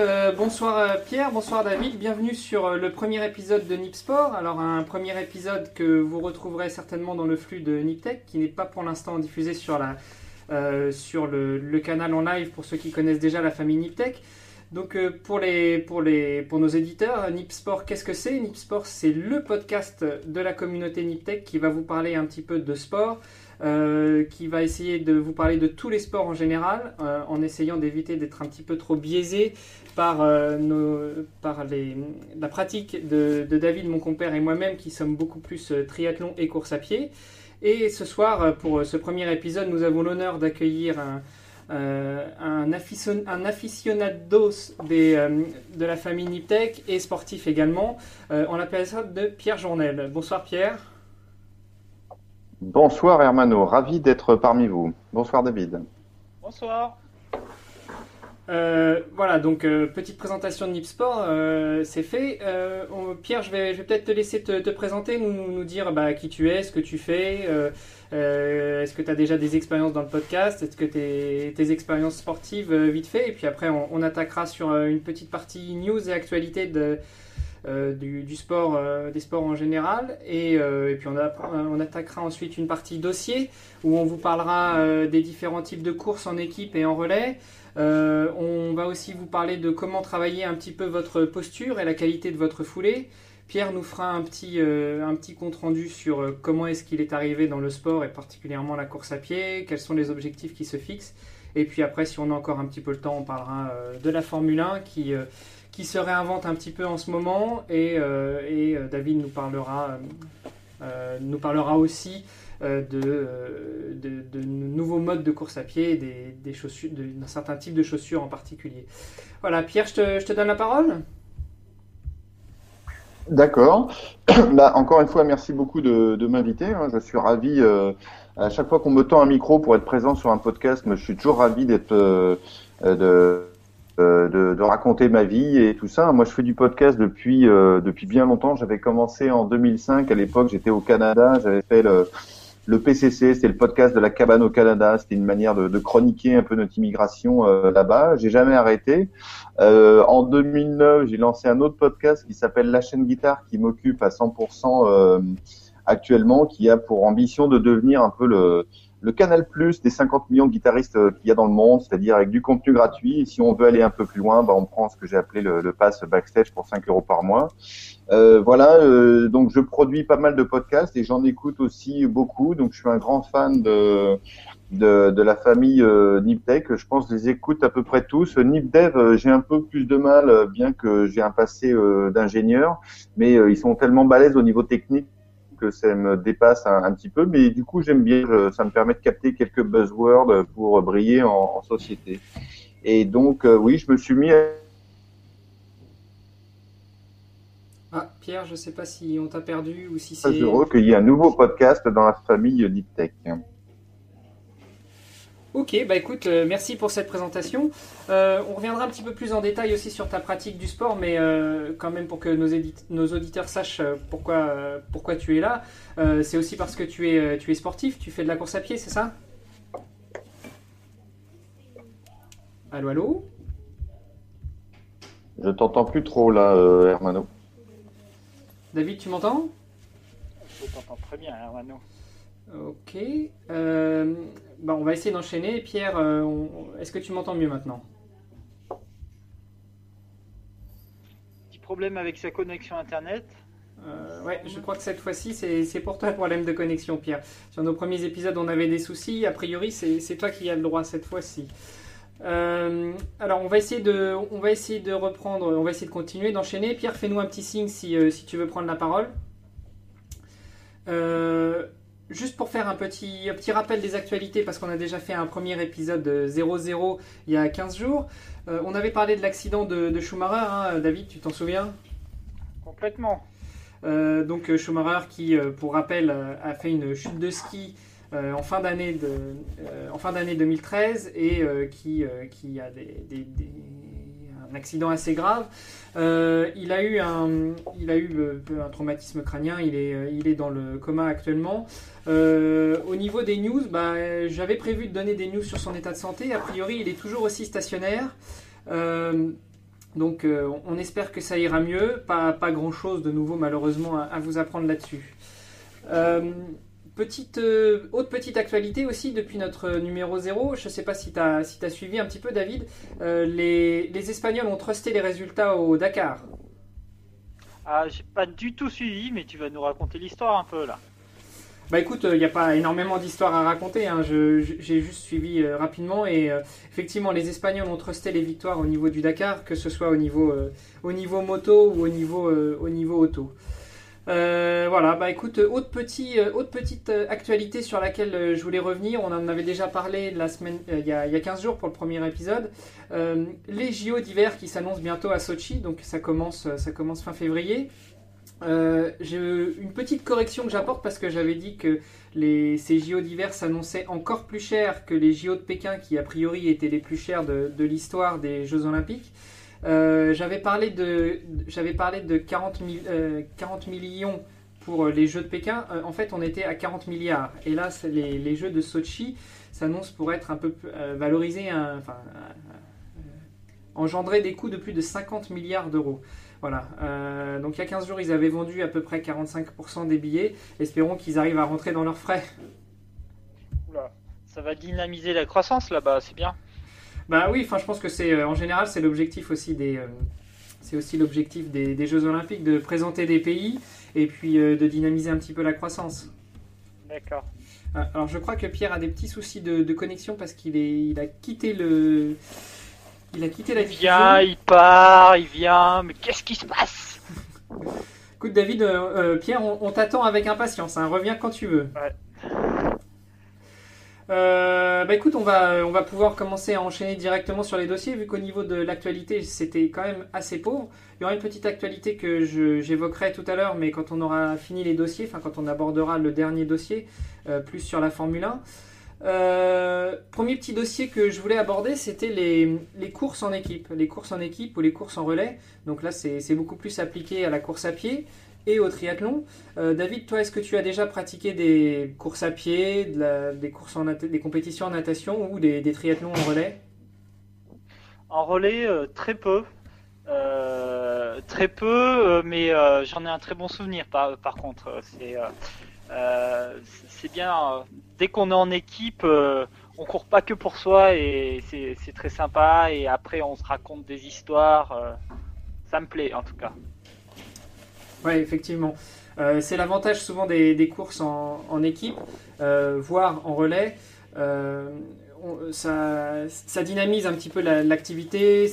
euh, bonsoir euh, Pierre, bonsoir David, bienvenue sur euh, le premier épisode de Nip Sport. Alors un premier épisode que vous retrouverez certainement dans le flux de Niptech, qui n'est pas pour l'instant diffusé sur, le, canal en live pour ceux qui connaissent déjà la famille Niptech. Donc pour, les, pour, les, pour nos éditeurs, Nip Sport, qu'est-ce que c'est? Nip Sport, c'est le podcast de la communauté Niptech qui va vous parler un petit peu de sport, euh, qui va essayer de vous parler de tous les sports en général, euh, en essayant d'éviter d'être un petit peu trop biaisé par, euh, la pratique de, David, mon compère, et moi-même, qui sommes beaucoup plus triathlon et course à pied. Et ce soir, pour ce premier épisode, nous avons l'honneur d'accueillir un, un, aficionados de la famille Niptech et sportif également. on l'appelle ça de Pierre Journel. Bonsoir Pierre. Bonsoir Hermano, ravi d'être parmi vous. Bonsoir David. Bonsoir. Euh, voilà, donc euh, petite présentation de Nipsport, euh, c'est fait. Pierre, je vais, peut-être te laisser te, présenter, nous, nous dire bah, qui tu es, ce que tu fais. Est-ce que tu as déjà des expériences dans le podcast Est-ce que tes, expériences sportives, vite fait Et puis après, on, on attaquera sur une petite partie news et actualité de, euh, du, sport, euh, des sports en général. Et, euh, puis on, on, attaquera ensuite une partie dossier où on vous parlera des différents types de courses en équipe et en relais. on va aussi vous parler de comment travailler un petit peu votre posture et la qualité de votre foulée. Pierre nous fera un petit, un petit compte rendu sur comment est-ce qu'il est arrivé dans le sport et particulièrement la course à pied, quels sont les objectifs qui se fixent. Et puis après, si on a encore un petit peu le temps, on parlera de la Formule 1 qui qui se réinvente un petit peu en ce moment et, euh, euh, David nous parlera, euh, nous parlera aussi de, de, nouveaux modes de course à pied, des, des chaussures, d'un certain type de chaussures en particulier. Voilà, Pierre, je te, je te donne la parole. D'accord. Bah, encore une fois, merci beaucoup de, de m'inviter. Hein. Je suis ravi. À chaque fois qu'on me tend un micro pour être présent sur un podcast, je suis toujours ravi d'être de euh, de, de, raconter ma vie et tout ça. Moi, je fais du podcast depuis euh, depuis bien longtemps. J'avais commencé en 2005. À l'époque, j'étais au Canada. J'avais fait le, le PCC, c'était le podcast de la cabane au Canada. C'était une manière de, de, chroniquer un peu notre immigration euh, là-bas. J'ai jamais arrêté. Euh, en 2009, j'ai lancé un autre podcast qui s'appelle La chaîne guitare, qui m'occupe à 100% actuellement, qui a pour ambition de devenir un peu le le Canal Plus des 50 millions de guitaristes euh, qu'il y a dans le monde, c'est-à-dire avec du contenu gratuit. Et si on veut aller un peu plus loin, bah, on prend ce que j'ai appelé le, le, pass backstage pour 5 euros par mois. Euh, voilà, euh, donc je produis pas mal de podcasts et j'en écoute aussi beaucoup. Donc je suis un grand fan de de, de la famille euh, Niptech. Je pense les écoute à peu près tous. Nipdev, euh, j'ai un peu plus de mal, bien que j'ai un passé d'ingénieur, mais ils sont tellement balèzes au niveau technique que ça me dépasse un, petit peu, mais du coup j'aime bien, ça me permet de capter quelques buzzwords pour briller en, société. Et donc euh, oui, je me suis mis à... Ah, Pierre, je ne sais pas si on t'a perdu ou si c'est... heureux qu'il y ait un nouveau podcast dans la famille Deep Tech. Ok, bah écoute, euh, merci pour cette présentation. Euh, on reviendra un petit peu plus en détail aussi sur ta pratique du sport, mais euh, quand même pour que nos, nos auditeurs sachent pourquoi, pourquoi tu es là. c'est aussi parce que tu es, tu es sportif, tu fais de la course à pied, c'est ça? Allô, allô? Je t'entends plus trop là, Hermano. David, tu m'entends? Je t'entends très bien, Hermano. Ok. Euh, bah, on va essayer d'enchaîner. Pierre, euh, est-ce que tu m'entends mieux maintenant? Petit problème avec sa connexion Internet euh, ouais, je crois que cette fois-ci, c'est pour toi le problème de connexion, Pierre. Sur nos premiers épisodes, on avait des soucis. A priori, c'est toi qui as le droit cette fois-ci. alors, on va, essayer de, on va essayer de reprendre, on va essayer de continuer, d'enchaîner. Pierre, fais-nous un petit signe si, si, tu veux prendre la parole. Euh, juste pour faire un petit, petit rappel des actualités, parce qu'on a déjà fait un premier épisode 0-0 il y a 15 jours, euh, on avait parlé de l'accident de, Schumacher, hein, David, tu t'en souviens? Complètement. Euh, donc Schumacher qui, euh, pour rappel, a fait une chute de ski en fin d'année de, en fin d'année 2013 et qui, qui a des, un accident assez grave. il a eu un, il a eu un traumatisme crânien. Il est, il est dans le coma actuellement. Euh, au niveau des news, bah, j'avais prévu de donner des news sur son état de santé. A priori, il est toujours aussi stationnaire. donc on espère que ça ira mieux. Pas, pas grand chose de nouveau malheureusement à, vous apprendre là-dessus. Petite, autre petite actualité aussi depuis notre numéro 0, je ne sais pas si tu as, si as suivi un petit peu David, les, les Espagnols ont trusté les résultats au Dakar. Ah, j'ai pas du tout suivi, mais tu vas nous raconter l'histoire un peu là. Bah écoute, il euh, n'y a pas énormément d'histoires à raconter, hein. j'ai juste suivi euh, rapidement et euh, effectivement les Espagnols ont trusté les victoires au niveau du Dakar, que ce soit au niveau, au niveau moto ou au niveau, au niveau auto. Euh, voilà, bah écoute, autre, petit, euh, autre petite euh, actualité sur laquelle je voulais revenir, on en avait déjà parlé la semaine, il, y a, il y a 15 jours pour le premier épisode. les JO d'hiver qui s'annoncent bientôt à Sochi, donc ça commence, ça commence fin février. J'ai une petite correction que j'apporte parce que j'avais dit que les, ces JO d'hiver s'annonçaient encore plus chers que les JO de Pékin qui a priori étaient les plus chers de l'histoire des Jeux Olympiques. Euh, j'avais parlé de, j'avais parlé de 40, 40, euh, millions pour les Jeux de Pékin. Euh, en fait, on était à 40 milliards. Et là, les, Jeux de Sochi s'annoncent pour être un peu valorisés, enfin, engendrer des coûts de plus de 50 milliards d'euros. Voilà. donc il y a 15 jours, ils avaient vendu à peu près 45% des billets. Espérons qu'ils arrivent à rentrer dans leurs frais. Oula, ça va dynamiser la croissance là-bas, c'est bien. Bah oui, enfin je pense que c'est euh, en général c'est l'objectif aussi des euh, c'est aussi l'objectif des, Jeux Olympiques de présenter des pays et puis euh, de dynamiser un petit peu la croissance. D'accord. Ah, alors je crois que Pierre a des petits soucis de, connexion parce qu'il est il a quitté le il a quitté la il vient, il part, il vient, mais qu'est-ce qui se passe? Écoute David, Pierre, on, t'attend avec impatience. Hein. reviens quand tu veux. Ouais. Euh, bah écoute, on va, pouvoir commencer à enchaîner directement sur les dossiers, vu qu'au niveau de l'actualité, c'était quand même assez pauvre. Il y aura une petite actualité que j'évoquerai tout à l'heure, mais quand on aura fini les dossiers, enfin quand on abordera le dernier dossier, euh, plus sur la Formule 1. Euh, premier petit dossier que je voulais aborder, c'était les, les, courses en équipe. Les courses en équipe ou les courses en relais. Donc là, c'est beaucoup plus appliqué à la course à pied et au triathlon. Euh, David, toi, est-ce que tu as déjà pratiqué des courses à pied, des, courses en des compétitions en natation ou des, triathlons en relais? En relais, euh, très peu. Euh, très peu, mais j'en ai un très bon souvenir par, par contre. C'est bien, dès qu'on est en équipe, on court pas que pour soi et c'est très sympa. Et après, on se raconte des histoires. ça me plaît en tout cas. Oui, effectivement. Euh, c'est l'avantage souvent des, courses en, équipe, euh, voire en relais. Euh, ça, dynamise un petit peu l'activité,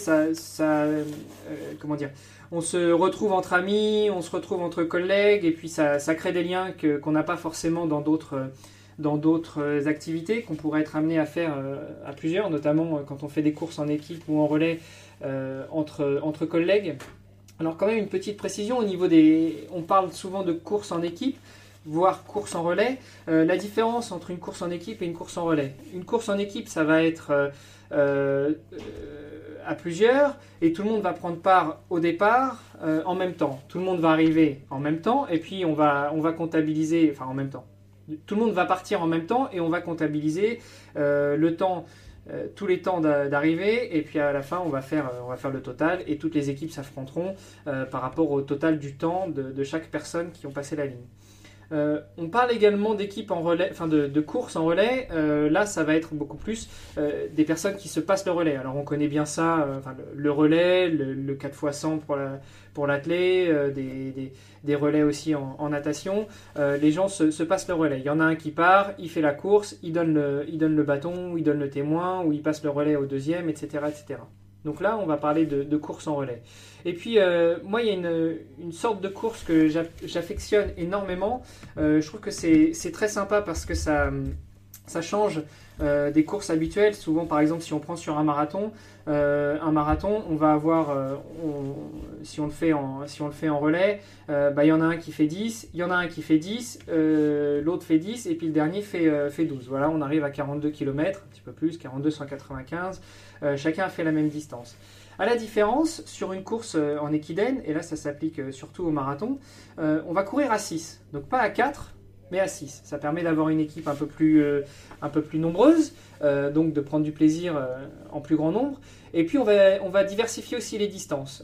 comment dire, on se retrouve entre amis, on se retrouve entre collègues, et puis ça, crée des liens qu'on n'a pas forcément dans d'autres dans d'autres activités qu'on pourrait être amené à faire à plusieurs, notamment quand on fait des courses en équipe ou en relais entre, entre collègues. Alors quand même une petite précision au niveau des... On parle souvent de course en équipe, voire course en relais. Euh, la différence entre une course en équipe et une course en relais. Une course en équipe, ça va être euh, euh, à plusieurs et tout le monde va prendre part au départ en même temps. Tout le monde va arriver en même temps et puis on va, on va comptabiliser, enfin en même temps. Tout le monde va partir en même temps et on va comptabiliser le temps euh, tous les temps d'arriver et puis à la fin on va faire, euh, on va faire le total et toutes les équipes s'affronteront euh, par rapport au total du temps de, chaque personne qui ont passé la ligne. On parle également d'équipes en relais, enfin de, courses en relais. là, ça va être beaucoup plus des personnes qui se passent le relais. Alors, on connaît bien ça, le, relais, le, 4x100 pour la, pour des, des relais aussi en, natation. Euh, les gens se, passent le relais. Il y en a un qui part, il fait la course, il donne le, bâton, il donne le témoin, ou il passe le relais au deuxième, etc. etc. Donc là, on va parler de, course en relais. Et puis, euh, moi, il y a une, sorte de course que j'affectionne énormément. Euh, je trouve que c'est très sympa parce que ça, ça change euh, des courses habituelles. Souvent, par exemple, si on prend sur un marathon, euh, un marathon, on va avoir, euh, si, on le fait en, relais, bah, il y en a un qui fait 10, il y en a un qui fait 10, l'autre fait 10, et puis le dernier fait, fait 12. Voilà, on arrive à 42 km, un petit peu plus, 42, 195. chacun fait la même distance. À la différence, sur une course en équidène, et là ça s'applique surtout au marathon, on va courir à 6. Donc pas à 4, mais à 6. Ça permet d'avoir une équipe un peu plus, plus nombreuse, donc de prendre du plaisir en plus grand nombre. Et puis on va, diversifier aussi les distances.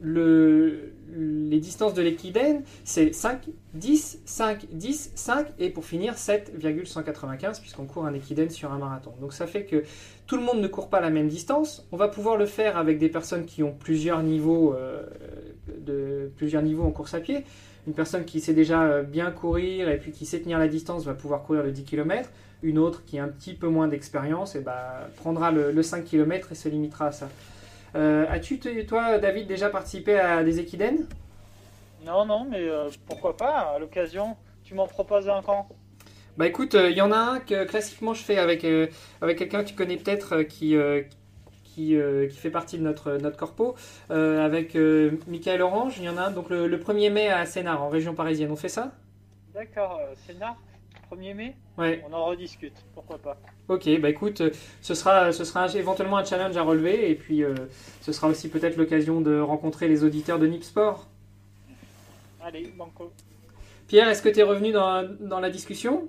Le, les distances de l'équidène, c'est 5, 10, 5, 10, 5, et pour finir 7,195, puisqu'on court un équidène sur un marathon. Donc ça fait que tout le monde ne court pas la même distance. On va pouvoir le faire avec des personnes qui ont plusieurs niveaux, euh, de, plusieurs niveaux en course à pied. Une personne qui sait déjà euh, bien courir et puis qui sait tenir la distance va pouvoir courir le 10 km. Une autre qui a un petit peu moins d'expérience et bah, prendra le, le 5 km et se limitera à ça. Euh, as-tu, toi, David, déjà participé à des équidènes? Non, non, mais euh, pourquoi pas, à l'occasion. Tu m'en proposes un quand? Bah écoute, il euh, y en a un que classiquement je fais avec, avec quelqu'un que tu connais peut-être qui, qui, qui, fait partie de notre, notre corpo, avec Michael Orange. Il y en a un donc le, 1er mai à Sénart, en région parisienne. On fait ça? D'accord, Sénart 1er mai? Ouais. On en rediscute, pourquoi pas. Ok, bah écoute, ce sera, ce sera éventuellement un challenge à relever et puis euh, ce sera aussi peut-être l'occasion de rencontrer les auditeurs de Nip Sport. Allez, banco. Pierre, est-ce que tu es revenu dans, dans la discussion?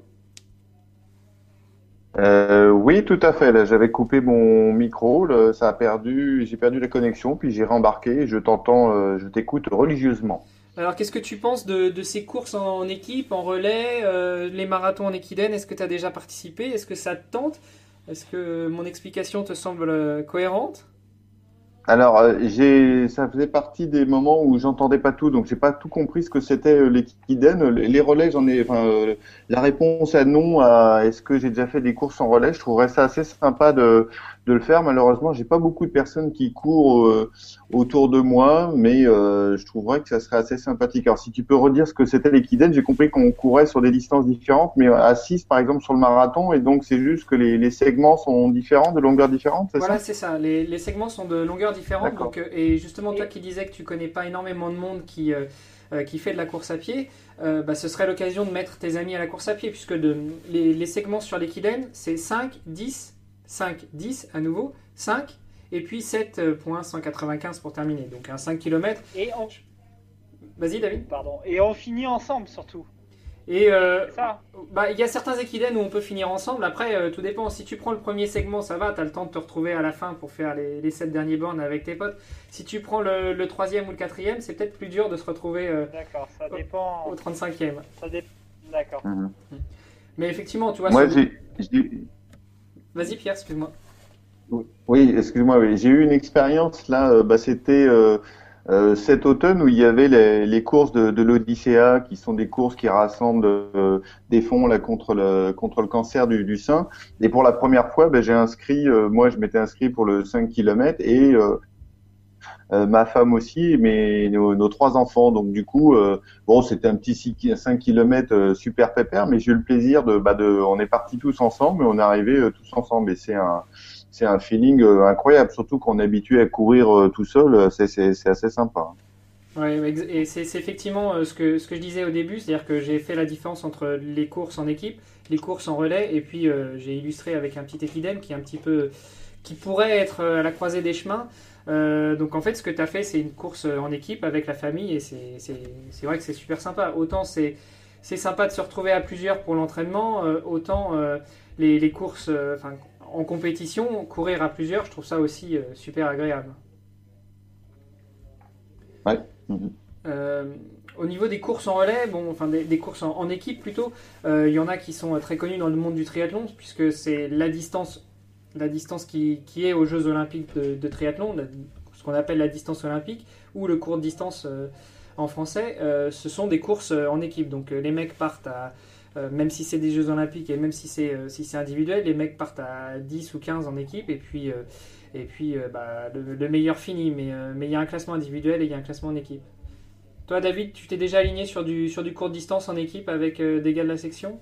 Euh, oui, tout à fait. j'avais coupé mon micro, ça a perdu, j'ai perdu la connexion, puis j'ai rembarqué. Je t'entends, euh, je t'écoute religieusement. Alors, qu'est-ce que tu penses de, ces courses en, équipe, en relais, euh, les marathons en équidène? Est-ce que tu as déjà participé? Est-ce que ça te tente? Est-ce que mon explication te semble cohérente? Alors, euh, j'ai, ça faisait partie des moments où j'entendais pas tout, donc j'ai pas tout compris ce que c'était l'équidène. Les relais, j'en ai, enfin, la réponse à non à est-ce que j'ai déjà fait des courses en relais, je trouverais ça assez sympa de, de le faire. Malheureusement, j'ai pas beaucoup de personnes qui courent euh, autour de moi, mais euh, je trouverais que ça serait assez sympathique. Alors, si tu peux redire ce que c'était l'équidène, j'ai compris qu'on courait sur des distances différentes, mais à 6 par exemple sur le marathon, et donc c'est juste que les, les, segments sont différents, de longueur différente, Voilà, c'est ça. Les, les, segments sont de longueur différente. Donc, euh, et justement, toi qui disais que tu connais pas énormément de monde qui qui fait de la course à pied, bah, ce serait l'occasion de mettre tes amis à la course à pied, puisque de, les, les segments sur l'équidène, c'est 5, 10, 5, 10 à nouveau, 5, et puis 7.195 pour terminer. Donc un 5 km. Et on... Vas-y David. Pardon. Et on finit ensemble surtout. Et euh, bah, il y a certains équidènes où on peut finir ensemble. Après, euh, tout dépend. Si tu prends le premier segment, ça va, tu as le temps de te retrouver à la fin pour faire les, les 7 derniers bornes avec tes potes. Si tu prends le, troisième ou le quatrième, c'est peut-être plus dur de se retrouver euh, ça dépend... au, 35e. D'accord. Mhm. Mais effectivement, tu vois. Moi, j'ai Vas-y Pierre, excuse-moi. Oui, excuse-moi. J'ai eu une expérience là, euh, bah, c'était euh, euh, cet automne où il y avait les, courses de, de l'Odyssea, qui sont des courses qui rassemblent des fonds là contre le contre le cancer du, sein. Et pour la première fois, bah, j'ai inscrit, moi je m'étais inscrit pour le 5 km et ma femme aussi, mais nos, trois enfants. Donc du coup, bon, c'était un petit 5 km super pépère, mais j'ai eu le plaisir de, bah, on est partis tous ensemble, et on est arrivés tous ensemble, et c'est un, c'est un feeling incroyable, surtout qu'on est habitué à courir tout seul, c'est, c'est, assez sympa. Oui, et c'est, effectivement ce que, ce que je disais au début, c'est-à-dire que j'ai fait la différence entre les courses en équipe, les courses en relais, et puis j'ai illustré avec un petit équidème qui est un petit peu, qui pourrait être à la croisée des chemins. Euh, donc en fait, ce que tu as fait, c'est une course en équipe avec la famille et c'est vrai que c'est super sympa. Autant c'est sympa de se retrouver à plusieurs pour l'entraînement, euh, autant euh, les, les, courses en compétition, courir à plusieurs, je trouve ça aussi super agréable. Ouais. au niveau des courses en relais, bon, enfin des, courses en, en, équipe plutôt, il y en a qui sont très connues dans le monde du triathlon puisque c'est la distance la distance qui, est aux Jeux Olympiques de, triathlon, ce qu'on appelle la distance olympique, ou le court distance euh, en français, euh, ce sont des courses euh, en équipe. Donc les mecs partent à, même si c'est des Jeux Olympiques et même si c'est si individuel, les mecs partent à 10 ou 15 en équipe et puis, et puis bah, le, meilleur finit. Mais il y a un classement individuel et il y a un classement en équipe. Toi David, tu t'es déjà aligné sur du, sur du court distance en équipe avec des gars de la section?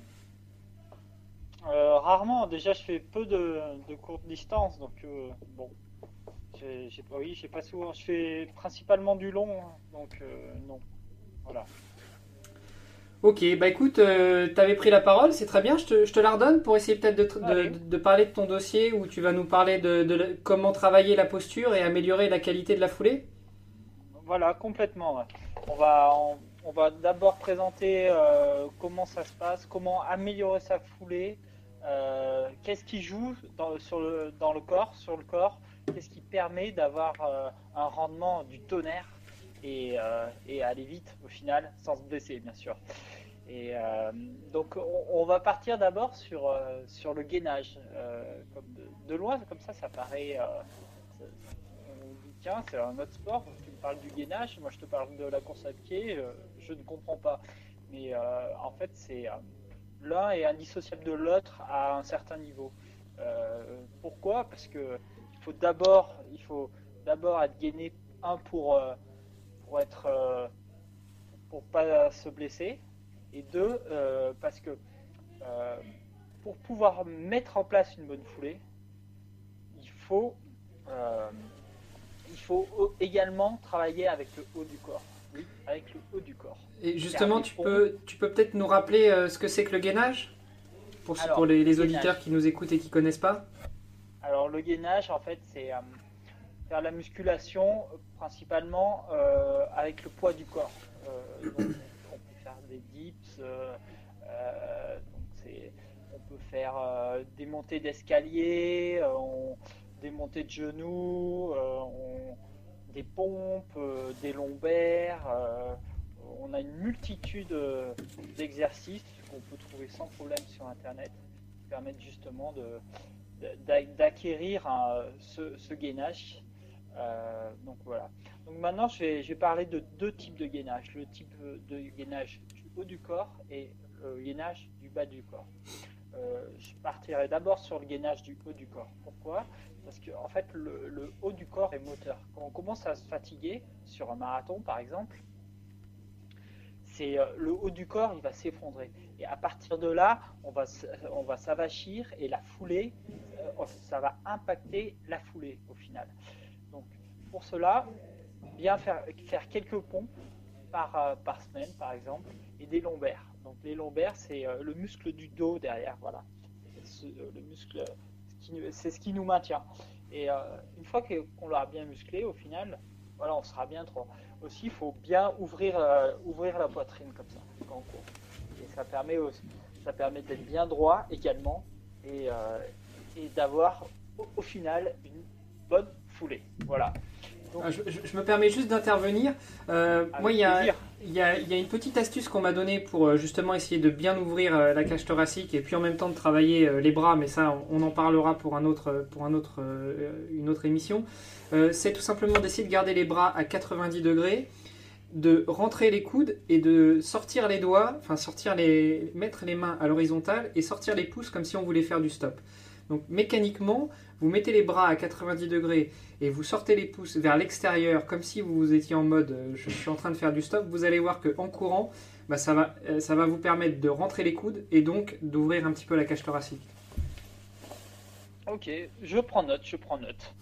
Euh, rarement, déjà je fais peu de, de courtes distances, donc euh, bon, j'ai pas, oui, pas souvent, je fais principalement du long, hein, donc euh, non, voilà. Ok, bah écoute, tu avais pris la parole, c'est très bien, je te, je te, la redonne pour essayer peut-être de, de, parler de ton dossier où tu vas nous parler de, comment travailler la posture et améliorer la qualité de la foulée. Voilà, complètement. On va, on va d'abord présenter euh, comment ça se passe, comment améliorer sa foulée, euh, qu'est-ce qui joue dans, le, dans le corps, sur le corps, qu'est-ce qui permet d'avoir euh, un rendement du tonnerre et, et, aller vite au final, sans se blesser bien sûr? Et donc on, va partir d'abord sur, sur le gainage. De, loin, comme ça, ça paraît tiens, c'est un autre sport, tu me parles du gainage, moi je te parle de la course à pied, euh, je ne comprends pas. Mais euh, en fait, c'est euh, l'un est indissociable de l'autre à un certain niveau. pourquoi? Parce que il faut d'abord, il faut d'abord être gainé un pour pour être pour pas se blesser et deux parce que pour pouvoir mettre en place une bonne foulée, il faut il faut également travailler avec le haut du corps. Oui, avec le haut du corps. Et justement, tu peux, tu peux peut-être nous rappeler euh, ce que c'est que le gainage? Pour, pour les, auditeurs qui nous écoutent et qui connaissent pas Alors, le gainage, en fait, c'est euh, faire la musculation principalement euh, avec le poids du corps. on peut faire des dips, on peut faire des montées d'escalier, des montées de genoux, euh, pompes, euh, des lombaires. Euh, on a une multitude d'exercices qu'on peut trouver sans problème sur Internet qui permettent justement d'acquérir ce, gainage. donc voilà. Donc maintenant, je vais, parler de deux types de gainage. Le type de gainage du haut du corps et le gainage du bas du corps. je partirai d'abord sur le gainage du haut du corps. Pourquoi? Parce que en fait, le, haut du corps est moteur. Quand on commence à se fatiguer sur un marathon, par exemple, c'est euh, le haut du corps, va s'effondrer. Et à partir de là, on va, s'avachir et la foulée, euh, ça va impacter la foulée au final. Donc, pour cela, bien faire, faire quelques pompes par, euh, par semaine, par exemple, et des lombaires. Donc, les lombaires, c'est le muscle du dos derrière, voilà. Le muscle c'est ce qui nous maintient. Et euh, une fois qu'on l'aura bien musclé, au final, voilà, on sera bien trop. Aussi, il faut bien ouvrir, euh, ouvrir la poitrine comme ça quand on court. Et ça permet, ça permet d'être bien droit également et, euh, et d'avoir au, final une bonne foulée. Voilà. Ah, je, me permets juste d'intervenir. moi, il y a, il y, a, une petite astuce qu'on m'a donnée pour euh, justement essayer de bien ouvrir euh, la cage thoracique et puis en même temps de travailler euh, les bras, mais ça on en parlera pour, un autre, pour une autre émission. c'est tout simplement d'essayer de garder les bras à 90 degrés, de rentrer les coudes et de sortir les doigts, enfin sortir les, mettre les mains à l'horizontale et sortir les pouces comme si on voulait faire du stop. Donc mécaniquement, vous mettez les bras à 90 degrés et vous sortez les pouces vers l'extérieur comme si vous étiez en mode euh, je suis en train de faire du stop, vous allez voir qu'en courant, bah, ça, va, euh, ça va vous permettre de rentrer les coudes et donc d'ouvrir un petit peu la cage thoracique. Ok, je prends note, je prends note.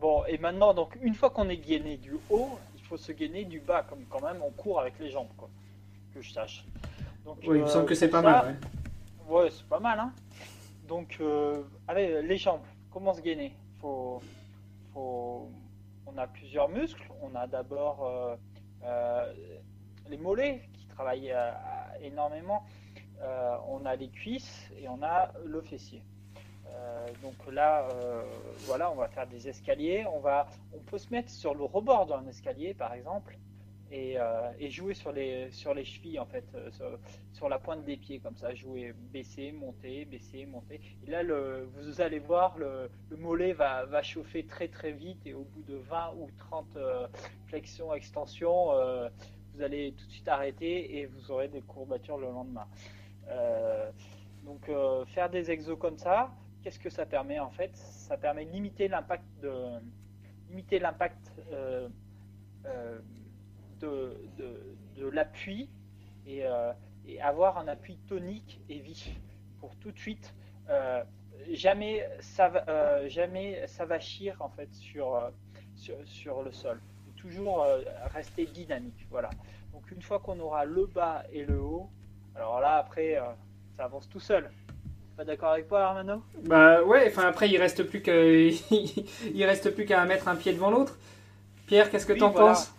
Bon, et maintenant, donc, une fois qu'on est gainé du haut, il faut se gainer du bas, comme quand même on court avec les jambes, quoi. Que je sache. Donc, oui, il me semble que c'est pas mal, ouais. Ouais, c'est pas mal, hein. Donc, euh, allez, les jambes, comment se gainer? On a plusieurs muscles. On a d'abord euh, euh, les mollets qui travaillent énormément. on a les cuisses et on a le fessier. donc là, voilà, on va faire des escaliers. On, va, on peut se mettre sur le rebord d'un escalier, par exemple, euh, et, jouer sur les, sur les chevilles, en fait, euh, sur, la pointe des pieds, comme ça, jouer, baisser, monter, baisser, monter. Et là, vous allez voir, le, mollet va, va, chauffer très très vite et au bout de 20 ou 30 euh, flexions, extensions, vous allez tout de suite arrêter et vous aurez des courbatures le lendemain. donc, faire des exos comme ça, qu'est-ce que ça permet en fait? Ça permet de limiter l'impact de limiter l'impact de, l'appui euh, et, avoir un appui tonique et vif pour tout de suite euh, jamais, euh, jamais s'avachir en fait sur, sur, le sol. Toujours rester dynamique. Voilà. Donc une fois qu'on aura le bas et le haut, alors là après ça avance tout seul. Pas d'accord avec toi, Armano? Bah ouais. Enfin après il reste plus qu'à il reste plus qu'à mettre un pied devant l'autre. Pierre, qu'est-ce que tu en penses?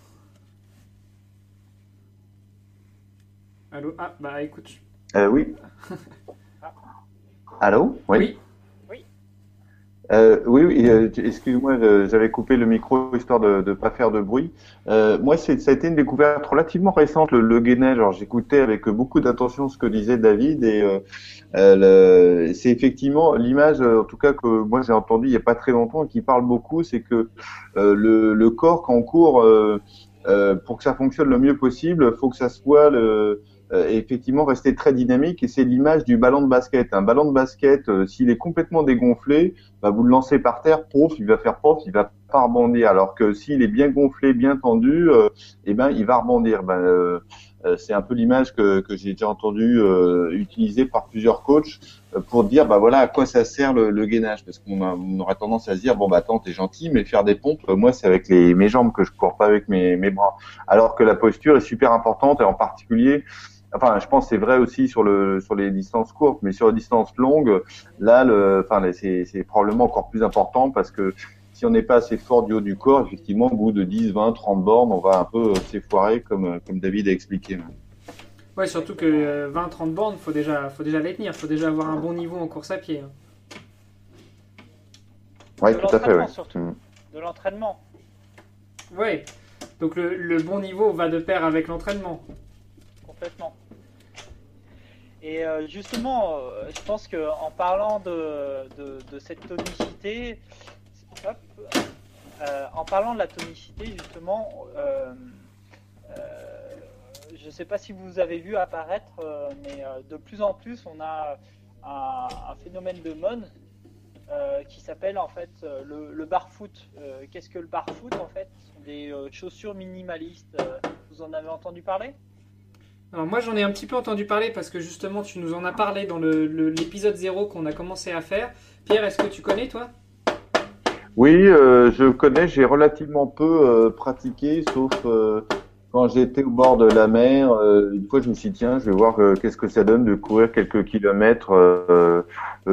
Allô Ah, bah écoute. Euh, oui. Allô Oui. Oui. Euh, oui, oui, euh, excuse-moi, je- j'avais coupé le micro histoire de ne pas faire de bruit. Euh, moi, c'est, ça a été une découverte relativement récente, le, le gainage. Alors, j'écoutais avec beaucoup d'attention ce que disait David et euh, euh, c'est effectivement l'image, euh, en tout cas que moi j'ai entendu il n'y a pas très longtemps et qui parle beaucoup, c'est que euh, le, le corps quand on court, euh, euh, pour que ça fonctionne le mieux possible, faut que ça soit le euh, effectivement rester très dynamique et c'est l'image du ballon de basket. Un ballon de basket, euh, s'il est complètement dégonflé, bah, vous le lancez par terre, prof, il va faire prof, il va pas rebondir. Alors que s'il est bien gonflé, bien tendu, euh, eh ben il va rebondir. Ben, euh, c'est un peu l'image que, que j'ai déjà entendu euh, utiliser par plusieurs coachs pour dire bah voilà à quoi ça sert le, le gainage parce qu'on on aurait tendance à se dire bon bah attends t'es gentil mais faire des pompes moi c'est avec les, mes jambes que je cours pas avec mes, mes bras alors que la posture est super importante et en particulier enfin je pense que c'est vrai aussi sur le sur les distances courtes mais sur les distances longues là le enfin c'est c'est probablement encore plus important parce que si on n'est pas assez fort du haut du corps effectivement au bout de 10 20 30 bornes on va un peu s'effoirer comme comme David a expliqué Ouais, surtout que euh, 20-30 bornes, faut déjà, faut déjà les tenir, faut déjà avoir un bon niveau en course à pied. hein. oui tout à fait l'entraînement, ouais. surtout. Mm. De l'entraînement. Ouais. Donc le, le bon niveau va de pair avec l'entraînement. Complètement. Et euh, justement, euh, je pense que en parlant de, cette tonicité, euh, en parlant de la tonicité, justement, je ne sais pas si vous avez vu apparaître, mais de plus en plus, on a un, phénomène de mode qui s'appelle en fait le, le barfoot. Qu'est-ce que le barfoot en fait? Des chaussures minimalistes. Vous en avez entendu parler? Alors moi j'en ai un petit peu entendu parler parce que justement tu nous en as parlé dans le- le- l'épisode 0 qu'on a commencé à faire. Pierre, est-ce que tu connais toi? Oui, euh, je connais, j'ai relativement peu euh, pratiqué, sauf euh, quand j'étais au bord de la mer. une fois, je me suis dit, tiens, je vais voir qu'est-ce que ça donne de courir quelques kilomètres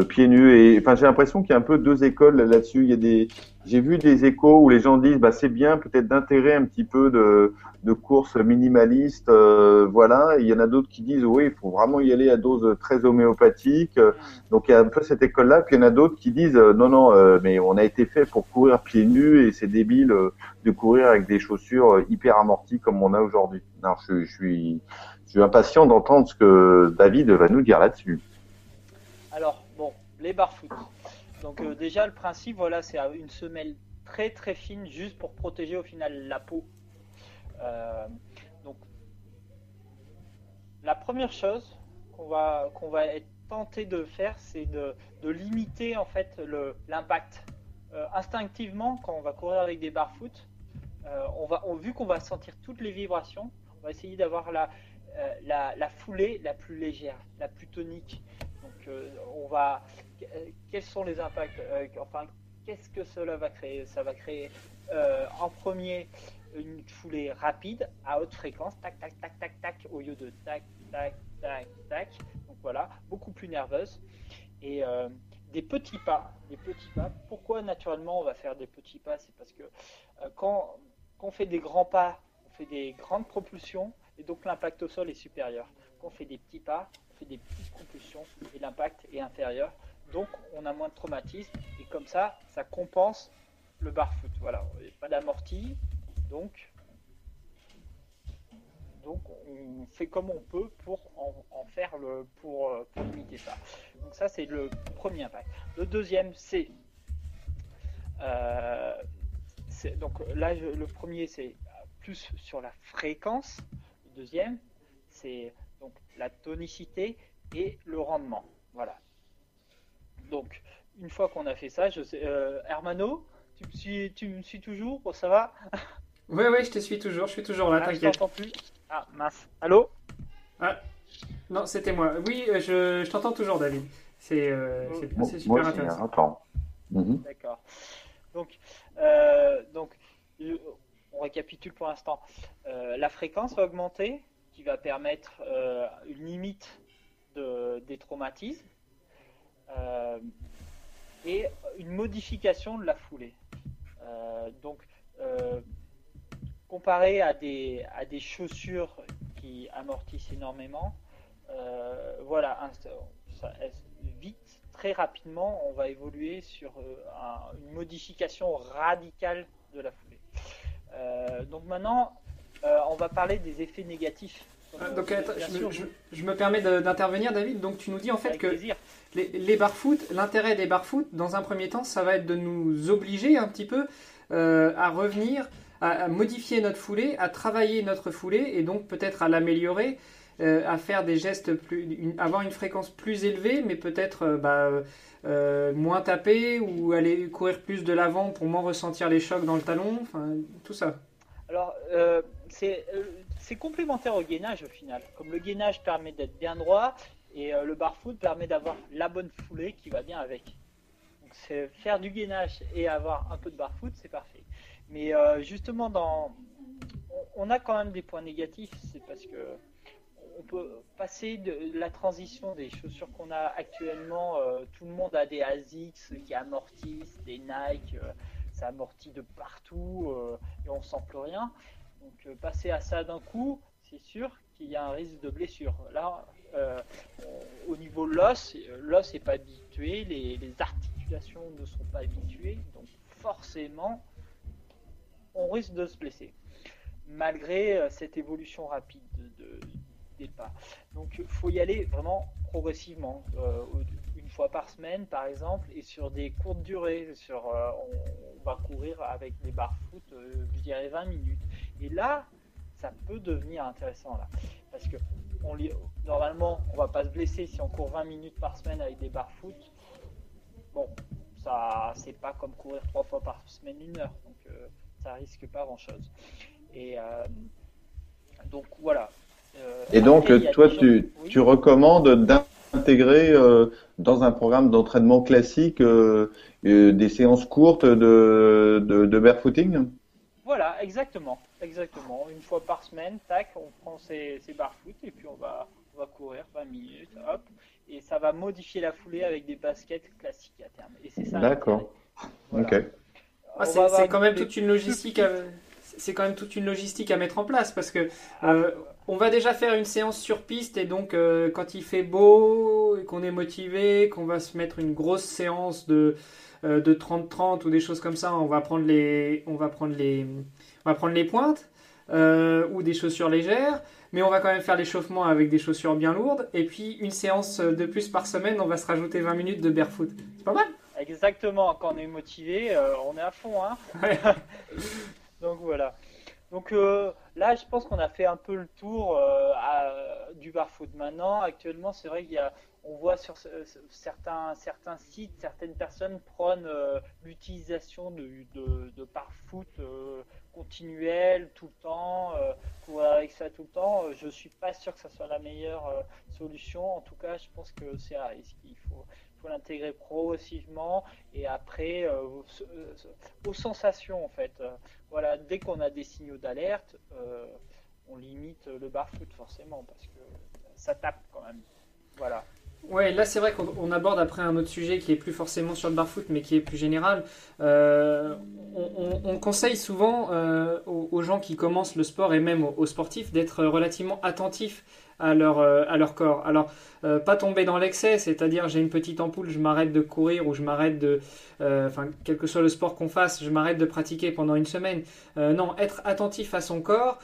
pieds nus. Et enfin, j'ai l'impression qu'il y a un peu deux écoles là-dessus. Des, j'ai vu des échos où les gens disent, bah c'est bien peut-être d'intégrer un petit peu de, de courses minimalistes, euh, voilà. Il y en a d'autres qui disent, oui, il faut vraiment y aller à dose très homéopathique. Donc il y a un peu cette école-là, puis il y en a d'autres qui disent euh, non non, euh, mais on a été fait pour courir pieds nus et c'est débile de courir avec des chaussures hyper amorties comme on a aujourd'hui. Alors je, suis impatient d'entendre ce que David va nous dire là-dessus. Alors, bon, les barfoot. Donc déjà, le principe, voilà, c'est une semelle très très fine, juste pour protéger au final la peau. Euh, donc, la première chose qu'on va, qu'on va être tenté de faire, c'est de, de limiter en fait l'impact. Euh, instinctivement, quand on va courir avec des barfoot, euh, on va, vu qu'on va sentir toutes les vibrations, on va essayer d'avoir la, euh, la, la foulée la plus légère, la plus tonique. Donc, on va. Quels sont les impacts Enfin, qu'est-ce que cela va créer? Ça va créer en premier une foulée rapide à haute fréquence, tac, tac, tac, tac, tac, au lieu de tac, tac, tac, tac. Donc voilà, beaucoup plus nerveuse. Et euh, des petits pas, des petits pas. Pourquoi naturellement on va faire des petits pas? C'est parce que euh, quand, quand on fait des grands pas, on fait des grandes propulsions et donc l'impact au sol est supérieur. Quand on fait des petits pas, on fait des petites propulsions et l'impact est inférieur. Donc on a moins de traumatisme et comme ça, ça compense le barfoot. Voilà, pas d'amorti, donc donc on fait comme on peut pour en, faire le pour, euh, pour limiter ça. Donc ça c'est le premier impact. Le deuxième c'est euh, donc là le premier c'est plus sur la fréquence. Le deuxième c'est donc la tonicité et le rendement. Voilà. Donc une fois qu'on a fait ça, je sais, euh, Hermano, tu me suis, tu me suis toujours, ça va? Ouais, ouais, je te suis toujours, je suis toujours là, Ah, je t'inquiète. t'entends plus. Ah mince. Allô Non, c'était moi. Oui, euh, je, je t'entends toujours, David. C'est euh, Moi moi super aussi, hein, intéressant. Mhm. D'accord. Donc, euh, donc, je- on récapitule pour l'instant. Euh, la fréquence va augmenter, qui va permettre euh, une limite de, des traumatismes euh, et une modification de la foulée. Euh, donc, euh, comparé à des, à des chaussures qui amortissent énormément. voilà, vite, très rapidement, on va évoluer sur une modification radicale de la foulée. donc maintenant, on va parler des effets négatifs ah, donc, je, me, permets d'intervenir, David. Donc, tu nous dis en fait que les, les foot l'intérêt des foot dans un premier temps, ça va être de nous obliger un petit peu euh, à revenir, à, modifier notre foulée, à travailler notre foulée et donc peut-être à l'améliorer, euh, à faire des gestes plus, avoir une fréquence plus élevée, mais peut-être euh, bah, moins taper ou aller courir plus de l'avant pour moins ressentir les chocs dans le talon, tout ça. Alors, c'est complémentaire au gainage au final. Comme le gainage permet d'être bien droit et euh, le barfoot permet d'avoir la bonne foulée qui va bien avec. Donc faire du gainage et avoir un peu de barfoot, c'est parfait. Mais euh, justement, dans, on, a quand même des points négatifs. C'est parce que on peut passer de la transition des chaussures qu'on a actuellement. Euh, tout le monde a des ASICS qui amortissent, des Nike, ça amortit de partout et on sent plus rien. Donc euh, passer à ça d'un coup, c'est sûr qu'il y a un risque de blessure. Là, euh, au niveau de l'os, l'os n'est pas habitué, les, articulations ne sont pas habituées, donc forcément, on risque de se blesser, malgré euh, cette évolution rapide des pas. Donc il faut y aller vraiment progressivement, une fois par semaine par exemple, et sur des courtes durées. Sur, on, va courir avec des barres foot, je dirais 20 minutes. Et là, ça peut devenir intéressant là. Parce que normalement, on va pas se blesser si on court 20 minutes par semaine avec des barres foot. Bon, ça c'est pas comme courir trois fois par semaine une heure. Donc euh, ça risque pas grand chose. Et euh, donc voilà. Euh, et donc toi tu, tu recommandes d'intégrer dans un programme d'entraînement classique des séances courtes de, de, de barefooting? Voilà, exactement, exactement. Une fois par semaine, tac, on prend ses, ses foot et puis on va, on va courir 20 minutes, hop, et ça va modifier la foulée avec des baskets classiques à terme. Et c'est ça. D'accord. Ok. Ah, c'est quand même toute une logistique. C'est quand même toute une logistique à mettre en place parce que euh, on va déjà faire une séance sur piste et donc euh, quand il fait beau et qu'on est motivé, qu'on va se mettre une grosse séance de euh, de 30-30 ou des choses comme ça, on va prendre les, on va prendre les, on va prendre les pointes ou des chaussures légères, mais on va quand même faire l'échauffement avec des chaussures bien lourdes. Et puis une séance de plus par semaine, on va se rajouter 20 minutes de barefoot. C'est pas mal Exactement, quand on est motivé, euh, on est à fond. Hein Donc voilà. Donc là, je pense qu'on a fait un peu le tour du barefoot. Maintenant, actuellement, c'est vrai qu'il y a on voit sur certains, certains sites, certaines personnes prônent euh, l'utilisation de, de, de euh, tout le temps, pour euh, avec ça tout le temps. je suis pas sûr que ça soit la meilleure solution. En tout cas, je pense que c'est. Il faut, l'intégrer progressivement et après aux sensations en fait. voilà, dès qu'on a des signaux d'alerte, on limite le bar-foot forcément parce que ça tape quand même. Voilà. Ouais, là c'est vrai qu'on aborde après un autre sujet qui est plus forcément sur le barfoot, mais qui est plus général. Euh, on, conseille souvent euh, aux, gens qui commencent le sport et même aux sportifs d'être relativement attentifs à leur, euh, à leur corps. Alors, euh, pas tomber dans l'excès, c'est-à-dire j'ai une petite ampoule, je m'arrête de courir ou je m'arrête de, euh, enfin, quel que soit le sport qu'on fasse, je m'arrête de pratiquer pendant une semaine. non, être attentif à son corps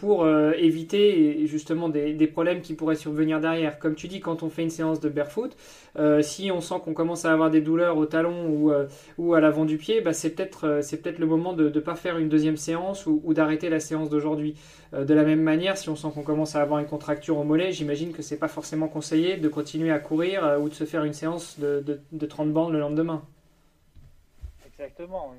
pour éviter justement des, problèmes qui pourraient survenir derrière. Comme tu dis, quand on fait une séance de barefoot, si on sent qu'on commence à avoir des douleurs au talon ou, à l'avant du pied, bah, c'est peut-être le moment de ne pas faire une deuxième séance ou d'arrêter la séance d'aujourd'hui. De la même manière, si on sent qu'on commence à avoir une contracture au mollet, j'imagine que c'est pas forcément conseillé de continuer à courir euh, ou de se faire une séance de, de, 30 bandes le lendemain. Exactement.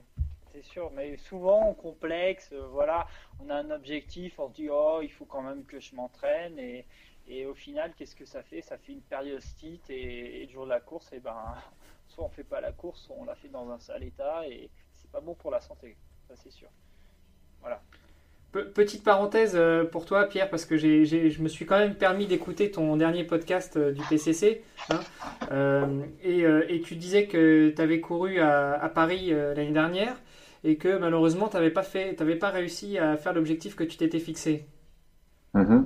C'est sûr, mais souvent on complexe, euh, voilà, on a un objectif, on se dit oh il faut quand même que je m'entraîne et, et, au final qu'est-ce que ça fait? Ça fait une périostite et, et, le jour de la course, et eh ben soit on fait pas la course, soit on la fait dans un sale état et c'est pas bon pour la santé, ça c'est sûr. Voilà. Petite parenthèse euh, pour toi, Pierre, parce que je me suis quand même permis d'écouter ton dernier podcast euh, du PCC. Hein, euh, et, tu disais que tu avais couru à, Paris l'année dernière et que malheureusement, tu n'avais pas, pas réussi à faire l'objectif que tu t'étais fixé. Mm-hmm.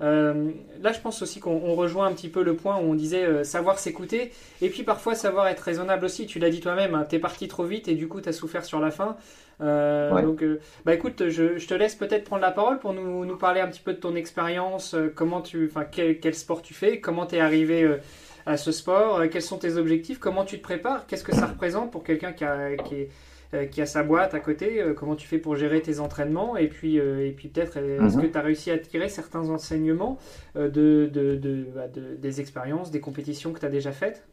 Euh, là, je pense aussi qu'on rejoint un petit peu le point où on disait euh, savoir s'écouter et puis parfois savoir être raisonnable aussi. Tu l'as dit toi-même, hein, t'es parti trop vite et du coup t'as souffert sur la fin. Euh, donc, bah écoute, je, te laisse peut-être prendre la parole pour nous, nous, parler un petit peu de ton expérience, comment tu, enfin quel, quel, sport tu fais, comment t'es arrivé à ce sport, quels sont tes objectifs, comment tu te prépares, qu'est-ce que ça représente pour quelqu'un qui, qui est euh, qui a sa boîte à côté, euh, comment tu fais pour gérer tes entraînements et puis, euh, et puis peut-être est-ce mhm. que tu as réussi à tirer certains enseignements de, de, bah, de, des expériences, des compétitions que tu as déjà faites?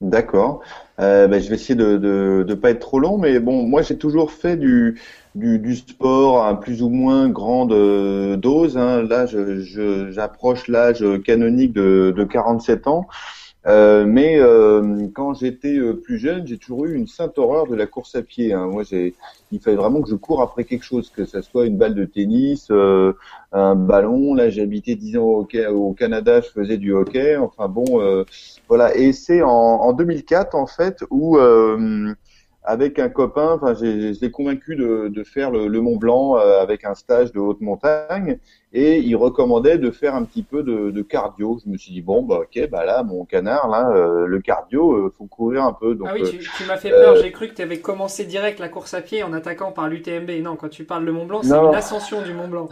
D'accord. Bah, je vais essayer de ne pas être trop long, mais bon, moi j'ai toujours fait du, du, du, sport à plus ou moins grande dose. Hein. Là, j'approche l'âge canonique de, de 47 ans. Euh, mais euh, quand j'étais euh, plus jeune, j'ai toujours eu une sainte horreur de la course à pied. Hein. Moi, j'ai, il fallait vraiment que je cours après quelque chose, que ça soit une balle de tennis, euh, un ballon. Là, habité 10 ans au, Canada, je faisais du hockey. Enfin bon, voilà. Et c'est en, en, 2004 en fait où avec un copain, enfin, j'ai, je l'ai convaincu de, de faire le, le, Mont Blanc euh, avec un stage de haute montagne, et il recommandait de faire un petit peu de, de cardio. Je me suis dit bon, bah ok, bah là, mon canard, là, euh, le cardio, euh, faut courir un peu. Donc, ah oui, tu, tu m'as fait peur. J'ai cru que tu avais commencé direct la course à pied en attaquant par l'UTMB. Non, quand tu parles de Mont Blanc, c'est une ascension du Mont Blanc.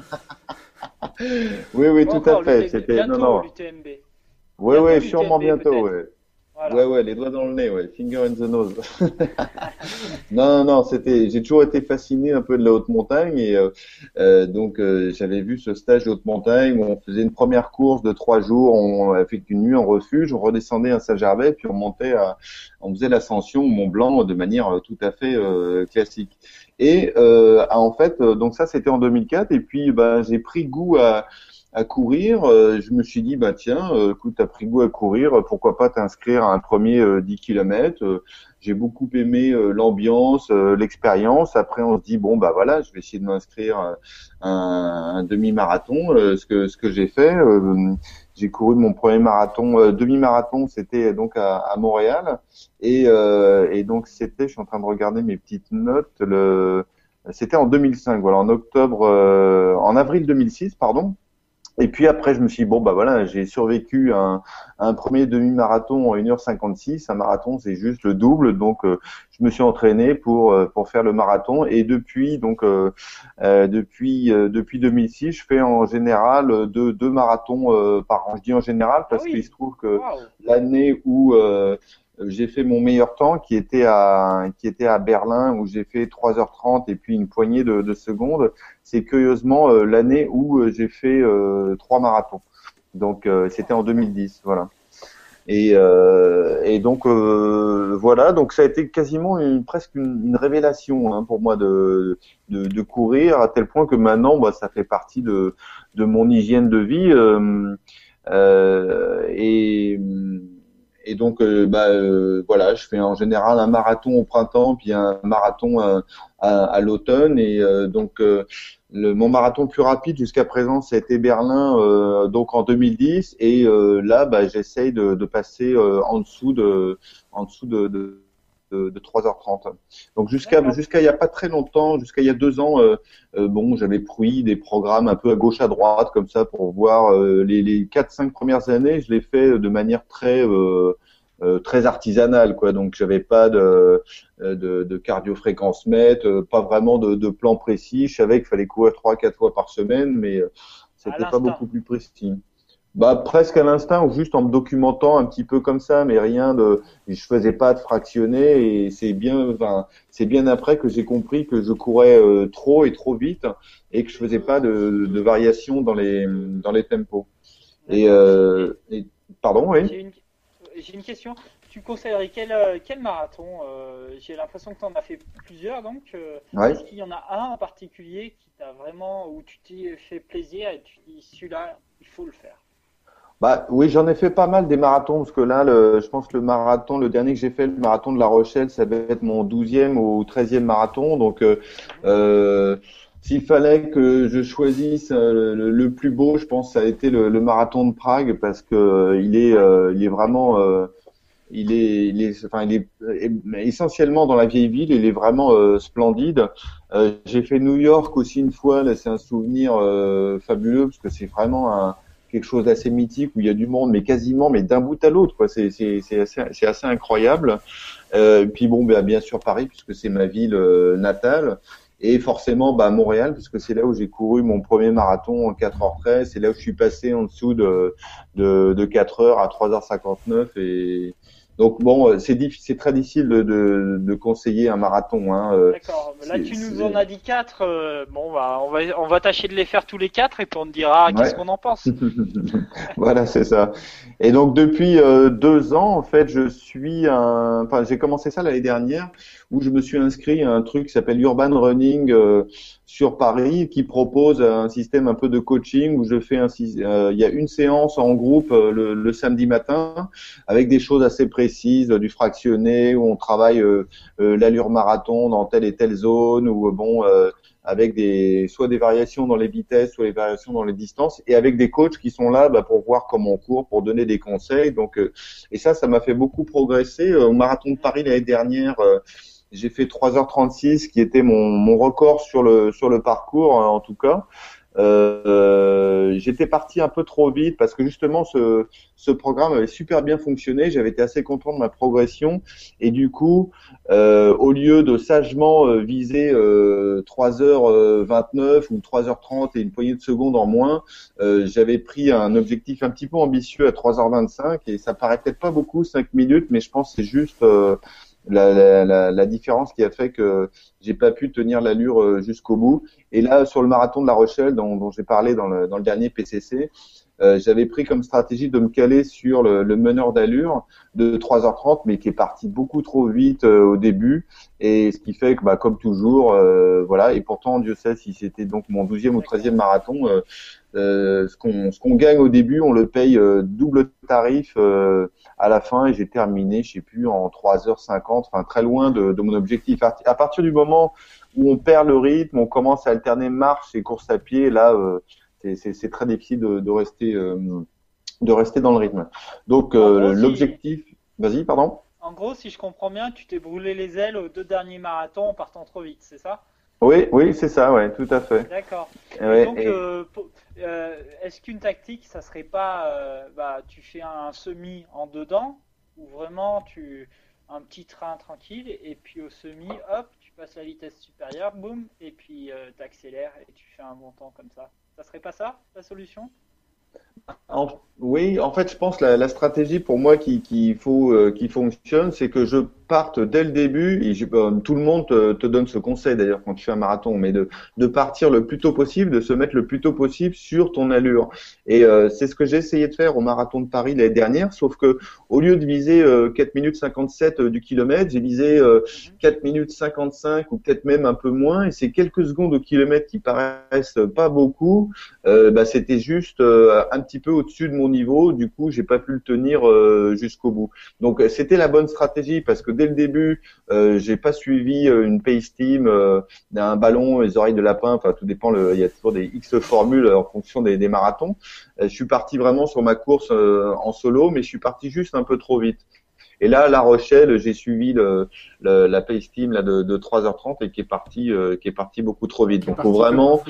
oui, oui, tout à fait. C'était non, non. Oui, oui, sûrement bientôt. Ouais. Ouais, ouais, les doigts dans le nez, ouais, finger in the nose. non, non, non, c'était, j'ai toujours été fasciné un peu de la haute montagne et euh, euh donc euh, j'avais vu ce stage de haute montagne où on faisait une première course de trois jours, on a fait une nuit en refuge, on redescendait à Saint-Gervais puis on montait, à, on faisait l'ascension au Mont Blanc de manière euh, tout à fait classique. Et en fait, donc ça c'était en 2004 et puis bah, j'ai pris goût à à courir, euh, je me suis dit bah tiens, euh, écoute, t'as pris goût à courir, pourquoi pas t'inscrire à un premier 10 km. J'ai beaucoup aimé euh, l'ambiance, l'expérience. Après, on se dit bon bah voilà, je vais essayer de m'inscrire à un, un demi-marathon, ce que ce que j'ai fait. j'ai couru mon premier marathon, demi-marathon, c'était donc à, à Montréal, et, et donc c'était, je suis en train de regarder mes petites notes, le c'était en 2005, voilà, en octobre, en avril 2006, pardon. Et puis après, je me suis dit, bon, bah voilà, j'ai survécu un, un premier demi-marathon en 1h56. Un marathon, c'est juste le double. Donc, euh, je me suis entraîné pour, euh, pour faire le marathon. Et depuis, donc, euh, depuis, depuis 2006, je fais en général deux, deux marathons par an. Je dis en général parce ah qu'il se trouve que l'année où euh, j'ai fait mon meilleur temps qui était à qui était à Berlin où j'ai fait 3h30 et puis une poignée de, de secondes. C'est curieusement euh, l'année où euh, j'ai fait trois marathons. Donc c'était en 2010, voilà. Et, et donc voilà, donc ça a été quasiment une, presque une, révélation hein, pour moi de, de, de, courir à tel point que maintenant, bah, ça fait partie de, de mon hygiène de vie. et et donc, euh, bah, euh, voilà, je fais en général un marathon au printemps, puis un marathon à, à, l'automne. Et euh, donc, le, mon marathon plus rapide jusqu'à présent, c'était Berlin, donc en 2010. Et là, bah, j'essaye de, passer en dessous de, en dessous de, de de, 3h30. Donc jusqu'à jusqu'à il y a pas très longtemps, jusqu'à il y a deux ans, bon, j'avais pris des programmes un peu à gauche à droite comme ça pour voir les les quatre cinq premières années, je l'ai fait de manière très euh, très artisanale quoi. Donc j'avais pas de de, de cardio fréquence mètre pas vraiment de, de, plan précis. Je savais qu'il fallait courir trois quatre fois par semaine mais euh, c'était pas beaucoup plus précis bah presque à l'instinct ou juste en me documentant un petit peu comme ça mais rien de je faisais pas de fractionner et c'est bien enfin c'est bien après que j'ai compris que je courais euh, trop et trop vite et que je faisais pas de, de variation dans les dans les tempos. Et, euh, et pardon oui. J'ai une question. Tu conseillerais quel, euh, quel marathon euh, J'ai l'impression que tu en as fait plusieurs, donc euh, est-ce qu'il y en a un en particulier qui t'a vraiment où tu t'es fait plaisir et tu dis celui-là, il faut le faire? Bah oui, j'en ai fait pas mal des marathons parce que là, le, je pense que le marathon, le dernier que j'ai fait, le marathon de La Rochelle, ça va être mon 12e ou 13e marathon. Donc, euh, s'il fallait que je choisisse euh, le, plus beau, je pense que ça a été le, marathon de Prague parce que euh, il est, euh, il est vraiment, il est, il est, enfin, il est essentiellement dans la vieille ville. Il est vraiment euh, splendide. Euh, j'ai fait New York aussi une fois. Là, c'est un souvenir euh, fabuleux parce que c'est vraiment un, quelque chose d'assez mythique où il y a du monde, mais quasiment, mais d'un bout à l'autre. Quoi. C'est, assez, assez incroyable. Euh, puis bon, bah, bien sûr Paris puisque c'est ma ville natale. Et forcément, bah, Montréal, puisque c'est là où j'ai couru mon premier marathon en 4h13. C'est là où je suis passé en dessous de, de, de 4h à 3h59. Et, donc bon, euh, c'est c'est très difficile de, de, de, conseiller un marathon. Hein. Euh, D'accord. Là, tu nous en as dit quatre. Euh, bon, bah, on va on va tâcher de les faire tous les quatre et puis on te dira qu'est-ce qu'on en pense. voilà, c'est ça. Et donc depuis deux ans, en fait, je suis un. Enfin, j'ai commencé ça l'année dernière où je me suis inscrit à un truc qui s'appelle Urban Running sur Paris qui propose un système un peu de coaching où je fais un euh, il y a une séance en groupe euh, le, samedi matin avec des choses assez précises du fractionné où on travaille euh, l'allure marathon dans telle et telle zone ou bon avec des soit des variations dans les vitesses soit des variations dans les distances et avec des coachs qui sont là bah, pour voir comment on court pour donner des conseils. Donc et ça ça m'a fait beaucoup progresser. Au marathon de Paris l'année dernière j'ai fait 3h36, qui était mon, mon record sur le sur le parcours hein, en tout cas. Euh, j'étais parti un peu trop vite parce que justement ce, ce programme avait super bien fonctionné. J'avais été assez content de ma progression et du coup, euh, au lieu de sagement euh, viser 3h29 ou 3h30 et une poignée de secondes en moins, j'avais pris un objectif un petit peu ambitieux à 3h25 et ça paraît peut-être pas beaucoup 5 minutes, mais je pense que c'est juste la, la, la, différence qui a fait que j'ai pas pu tenir l'allure euh, jusqu'au bout. Et là, sur le marathon de La Rochelle, dont, dont j'ai parlé dans le, dans le, dernier PCC, euh, j'avais pris comme stratégie de me caler sur le, le meneur d'allure de 3h30, mais qui est parti beaucoup trop vite euh, au début, et ce qui fait que, bah, comme toujours, euh, voilà. Et pourtant, Dieu sait si c'était donc mon 12e ou 13e marathon, euh, ce qu'on ce qu'on gagne au début, on le paye double tarif à la fin, et j'ai terminé, je sais plus, en 3h50, enfin très loin de, de mon objectif. À partir du moment où on perd le rythme, on commence à alterner marche et course à pied, là c'est très difficile de, de rester euh, de rester dans le rythme. Donc euh, l'objectif, vas-y, pardon. En gros, si je comprends bien, tu t'es brûlé les ailes aux deux derniers marathons en partant trop vite, c'est ça? Oui, oui, c'est ça, ouais, tout à fait. D'accord. donc, euh, est-ce qu'une tactique, ça serait pas, bah, tu fais un semi en dedans, ou vraiment tu un petit train tranquille, et puis au semi, hop, tu passes la vitesse supérieure, boum, et puis tu accélères et tu fais un bon temps comme ça? Ça serait pas ça, la solution? Oui, en fait, je pense la, la stratégie pour moi qui, faut euh, qui fonctionne, c'est que je parte dès le début, et tout le monde te, donne ce conseil d'ailleurs quand tu fais un marathon, mais de, partir le plus tôt possible, de se mettre le plus tôt possible sur ton allure. Et euh, c'est ce que j'ai essayé de faire au marathon de Paris l'année dernière, sauf que au lieu de viser 4 euh, minutes 57 euh, du kilomètre, j'ai visé 4 minutes 55 ou peut-être même un peu moins, et ces quelques secondes au kilomètre qui paraissent pas beaucoup, bah, c'était juste un petit peu au-dessus de mon niveau, du coup j'ai pas pu le tenir jusqu'au bout. Donc c'était la bonne stratégie parce que dès le début, euh, j'ai pas suivi euh, une pace team, euh, un ballon, les oreilles de lapin. Enfin, tout dépend. Le, il y a toujours des X formules en fonction des, des marathons. je suis parti vraiment sur ma course en solo, mais je suis parti juste un peu trop vite. Et là, La Rochelle, j'ai suivi le, la pace team là de, de 3h30 et qui est parti, qui est parti beaucoup trop vite. Donc, faut vraiment.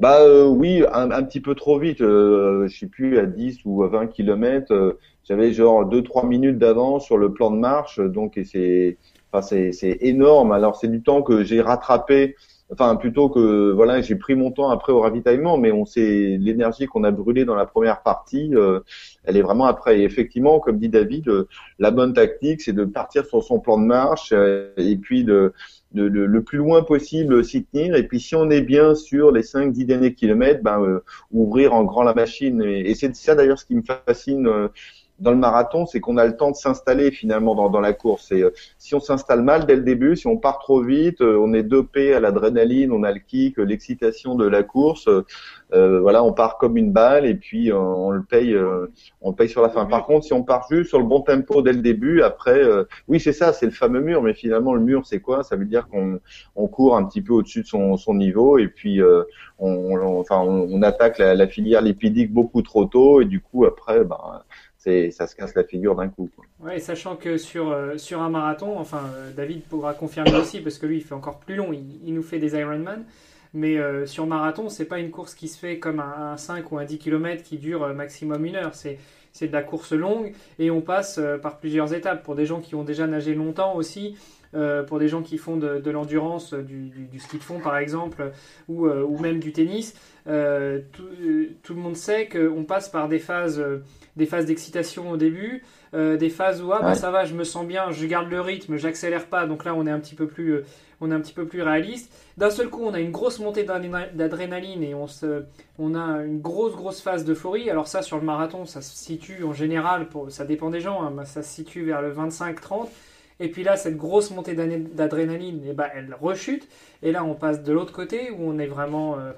Bah euh, oui, un, un, petit peu trop vite. Euh, je sais plus à 10 ou à 20 kilomètres. Euh, j'avais genre 2-3 minutes d'avance sur le plan de marche, donc et c'est, enfin c'est, c'est énorme. Alors c'est du temps que j'ai rattrapé. Enfin plutôt que voilà, j'ai pris mon temps après au ravitaillement, mais on sait l'énergie qu'on a brûlée dans la première partie, euh, elle est vraiment après. Et effectivement, comme dit David, la bonne tactique, c'est de partir sur son plan de marche et puis de le, plus loin possible s'y tenir. Et puis si on est bien sur les 5-10 derniers kilomètres, ben, euh, ouvrir en grand la machine. Et, c'est ça d'ailleurs ce qui me fascine euh, dans le marathon, c'est qu'on a le temps de s'installer finalement dans, dans la course. Et euh, si on s'installe mal dès le début, si on part trop vite, euh, on est dopé à l'adrénaline, on a le kick, l'excitation de la course. Euh, voilà, on part comme une balle et puis on le paye, on le paye sur la fin. Par contre, si on part juste sur le bon tempo dès le début, après, oui, c'est ça, c'est le fameux mur. Mais finalement, le mur, c'est quoi? Ça veut dire qu'on on court un petit peu au-dessus de son, son niveau et puis on, on, enfin, on, attaque la, la, filière lipidique beaucoup trop tôt et du coup, après, ben ça se casse la figure d'un coup. Quoi. Ouais, sachant que sur, sur un marathon, enfin David pourra confirmer aussi parce que lui il fait encore plus long, il, nous fait des Ironman. Mais sur marathon, c'est pas une course qui se fait comme un, un 5 ou un 10 km qui dure maximum une heure. C'est de la course longue et on passe euh, par plusieurs étapes. Pour des gens qui ont déjà nagé longtemps aussi, euh, pour des gens qui font de, l'endurance, du, ski de fond par exemple, ou, euh, ou même du tennis, tout, tout, le monde sait qu'on passe par des phases, des phases d'excitation au début, des phases où ah, bah, ça va, je me sens bien, je garde le rythme, j'accélère pas, donc là on est un petit peu plus on est un petit peu plus réaliste. D'un seul coup, on a une grosse montée d'adrénaline et on, se, on a une grosse, grosse phase d'euphorie. Alors ça, sur le marathon, ça se situe en général, pour, ça dépend des gens, hein, ça se situe vers le 25-30. Et puis là, cette grosse montée d'adrénaline, eh ben, elle rechute. Et là, on passe de l'autre côté où on est vraiment... Euh,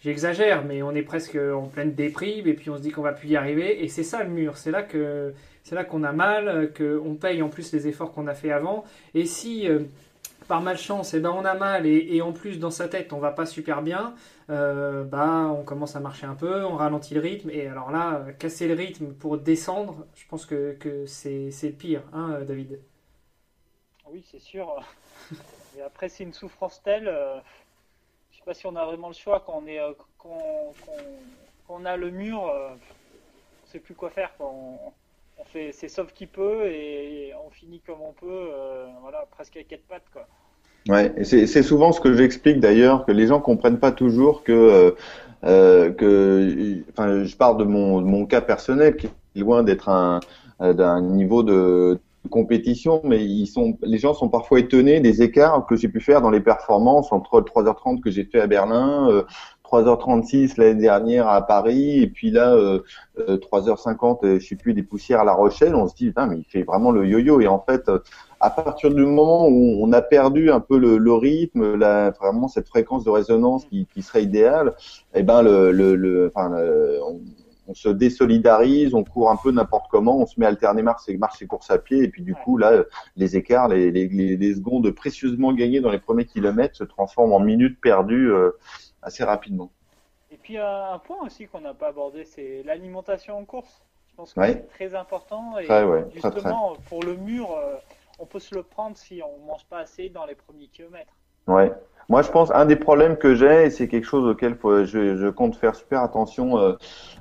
j'exagère, mais on est presque en pleine déprime et puis on se dit qu'on va plus y arriver. Et c'est ça le mur, c'est là que c'est là qu'on a mal, qu'on paye en plus les efforts qu'on a fait avant. Et si euh, par malchance, eh ben on a mal et, en plus dans sa tête on va pas super bien, euh, bah on commence à marcher un peu, on ralentit le rythme et alors là casser le rythme pour descendre, je pense que, que c'est le pire, hein, David. Oui c'est sûr. et après c'est une souffrance telle, euh, je sais pas si on a vraiment le choix quand on est euh, a le mur, on sait plus quoi faire. On, on fait c'est sauf qui peut et on finit comme on peut, euh, voilà, presque à quatre pattes quoi. Ouais, c'est souvent ce que j'explique d'ailleurs que les gens comprennent pas toujours que euh, euh, que, enfin, je parle de mon, mon cas personnel qui est loin d'être un d'un niveau de compétition, mais ils sont, les gens sont parfois étonnés des écarts que j'ai pu faire dans les performances entre le 3h30 que j'ai fait à Berlin, 3h36 l'année dernière à Paris, et puis là, euh, 3h50, euh, je sais plus, des poussières à La Rochelle, on se dit, mais il fait vraiment le yo-yo. Et en fait, euh, à partir du moment où on a perdu un peu le, le rythme, la, vraiment cette fréquence de résonance qui, qui serait idéale, eh ben, le, le, le enfin, on, on, se désolidarise, on court un peu n'importe comment, on se met à alterner marche et, marche et course à pied, et puis du coup, là, les écarts, les, les, les, secondes précieusement gagnées dans les premiers kilomètres se transforment en minutes perdues. Euh, assez rapidement. Et puis un point aussi qu'on n'a pas abordé, c'est l'alimentation en course. Je pense que c'est très important et justement pour le mur, euh, on peut se le prendre si on mange pas assez dans les premiers kilomètres. Ouais. Moi, je pense un des problèmes que j'ai, et c'est quelque chose auquel je, compte faire super attention euh,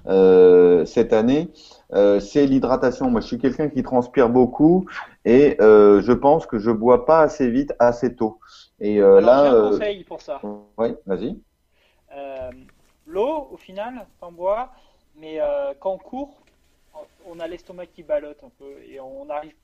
euh, cette année, c'est l'hydratation. Moi, je suis quelqu'un qui transpire beaucoup et je pense que je bois pas assez vite, assez tôt. Et Alors, là, j'ai un conseil pour ça. Oui, vas-y. Euh, l'eau, au final, t'en bois, mais euh, quand on court, on a l'estomac qui ballotte un peu et on arrive,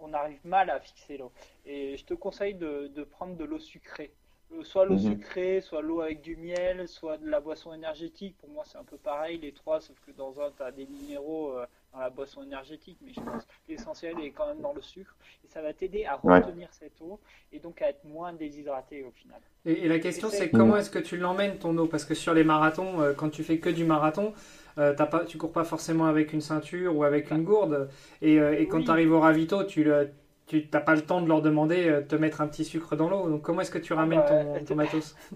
on arrive mal à fixer l'eau. Et je te conseille de, de prendre de l'eau sucrée. Euh, soit l'eau mhm. sucrée, soit l'eau avec du miel, soit de la boisson énergétique. Pour moi, c'est un peu pareil, les trois, sauf que dans un, tu as des minéraux dans la boisson énergétique, mais je pense que l'essentiel est quand même dans le sucre. Et ça va t'aider à retenir cette eau et donc à être moins déshydraté au final. Et, la question, c'est comment est-ce que tu l'emmènes ton eau? Parce que sur les marathons, euh, quand tu fais que du marathon, euh, as pas, tu cours pas forcément avec une ceinture ou avec une gourde. Et, euh, et quand tu arrives au ravito, tu tu n'as pas le temps de leur demander de te mettre un petit sucre dans l'eau. Donc comment est-ce que tu ramènes ah bah, ton, ton matos?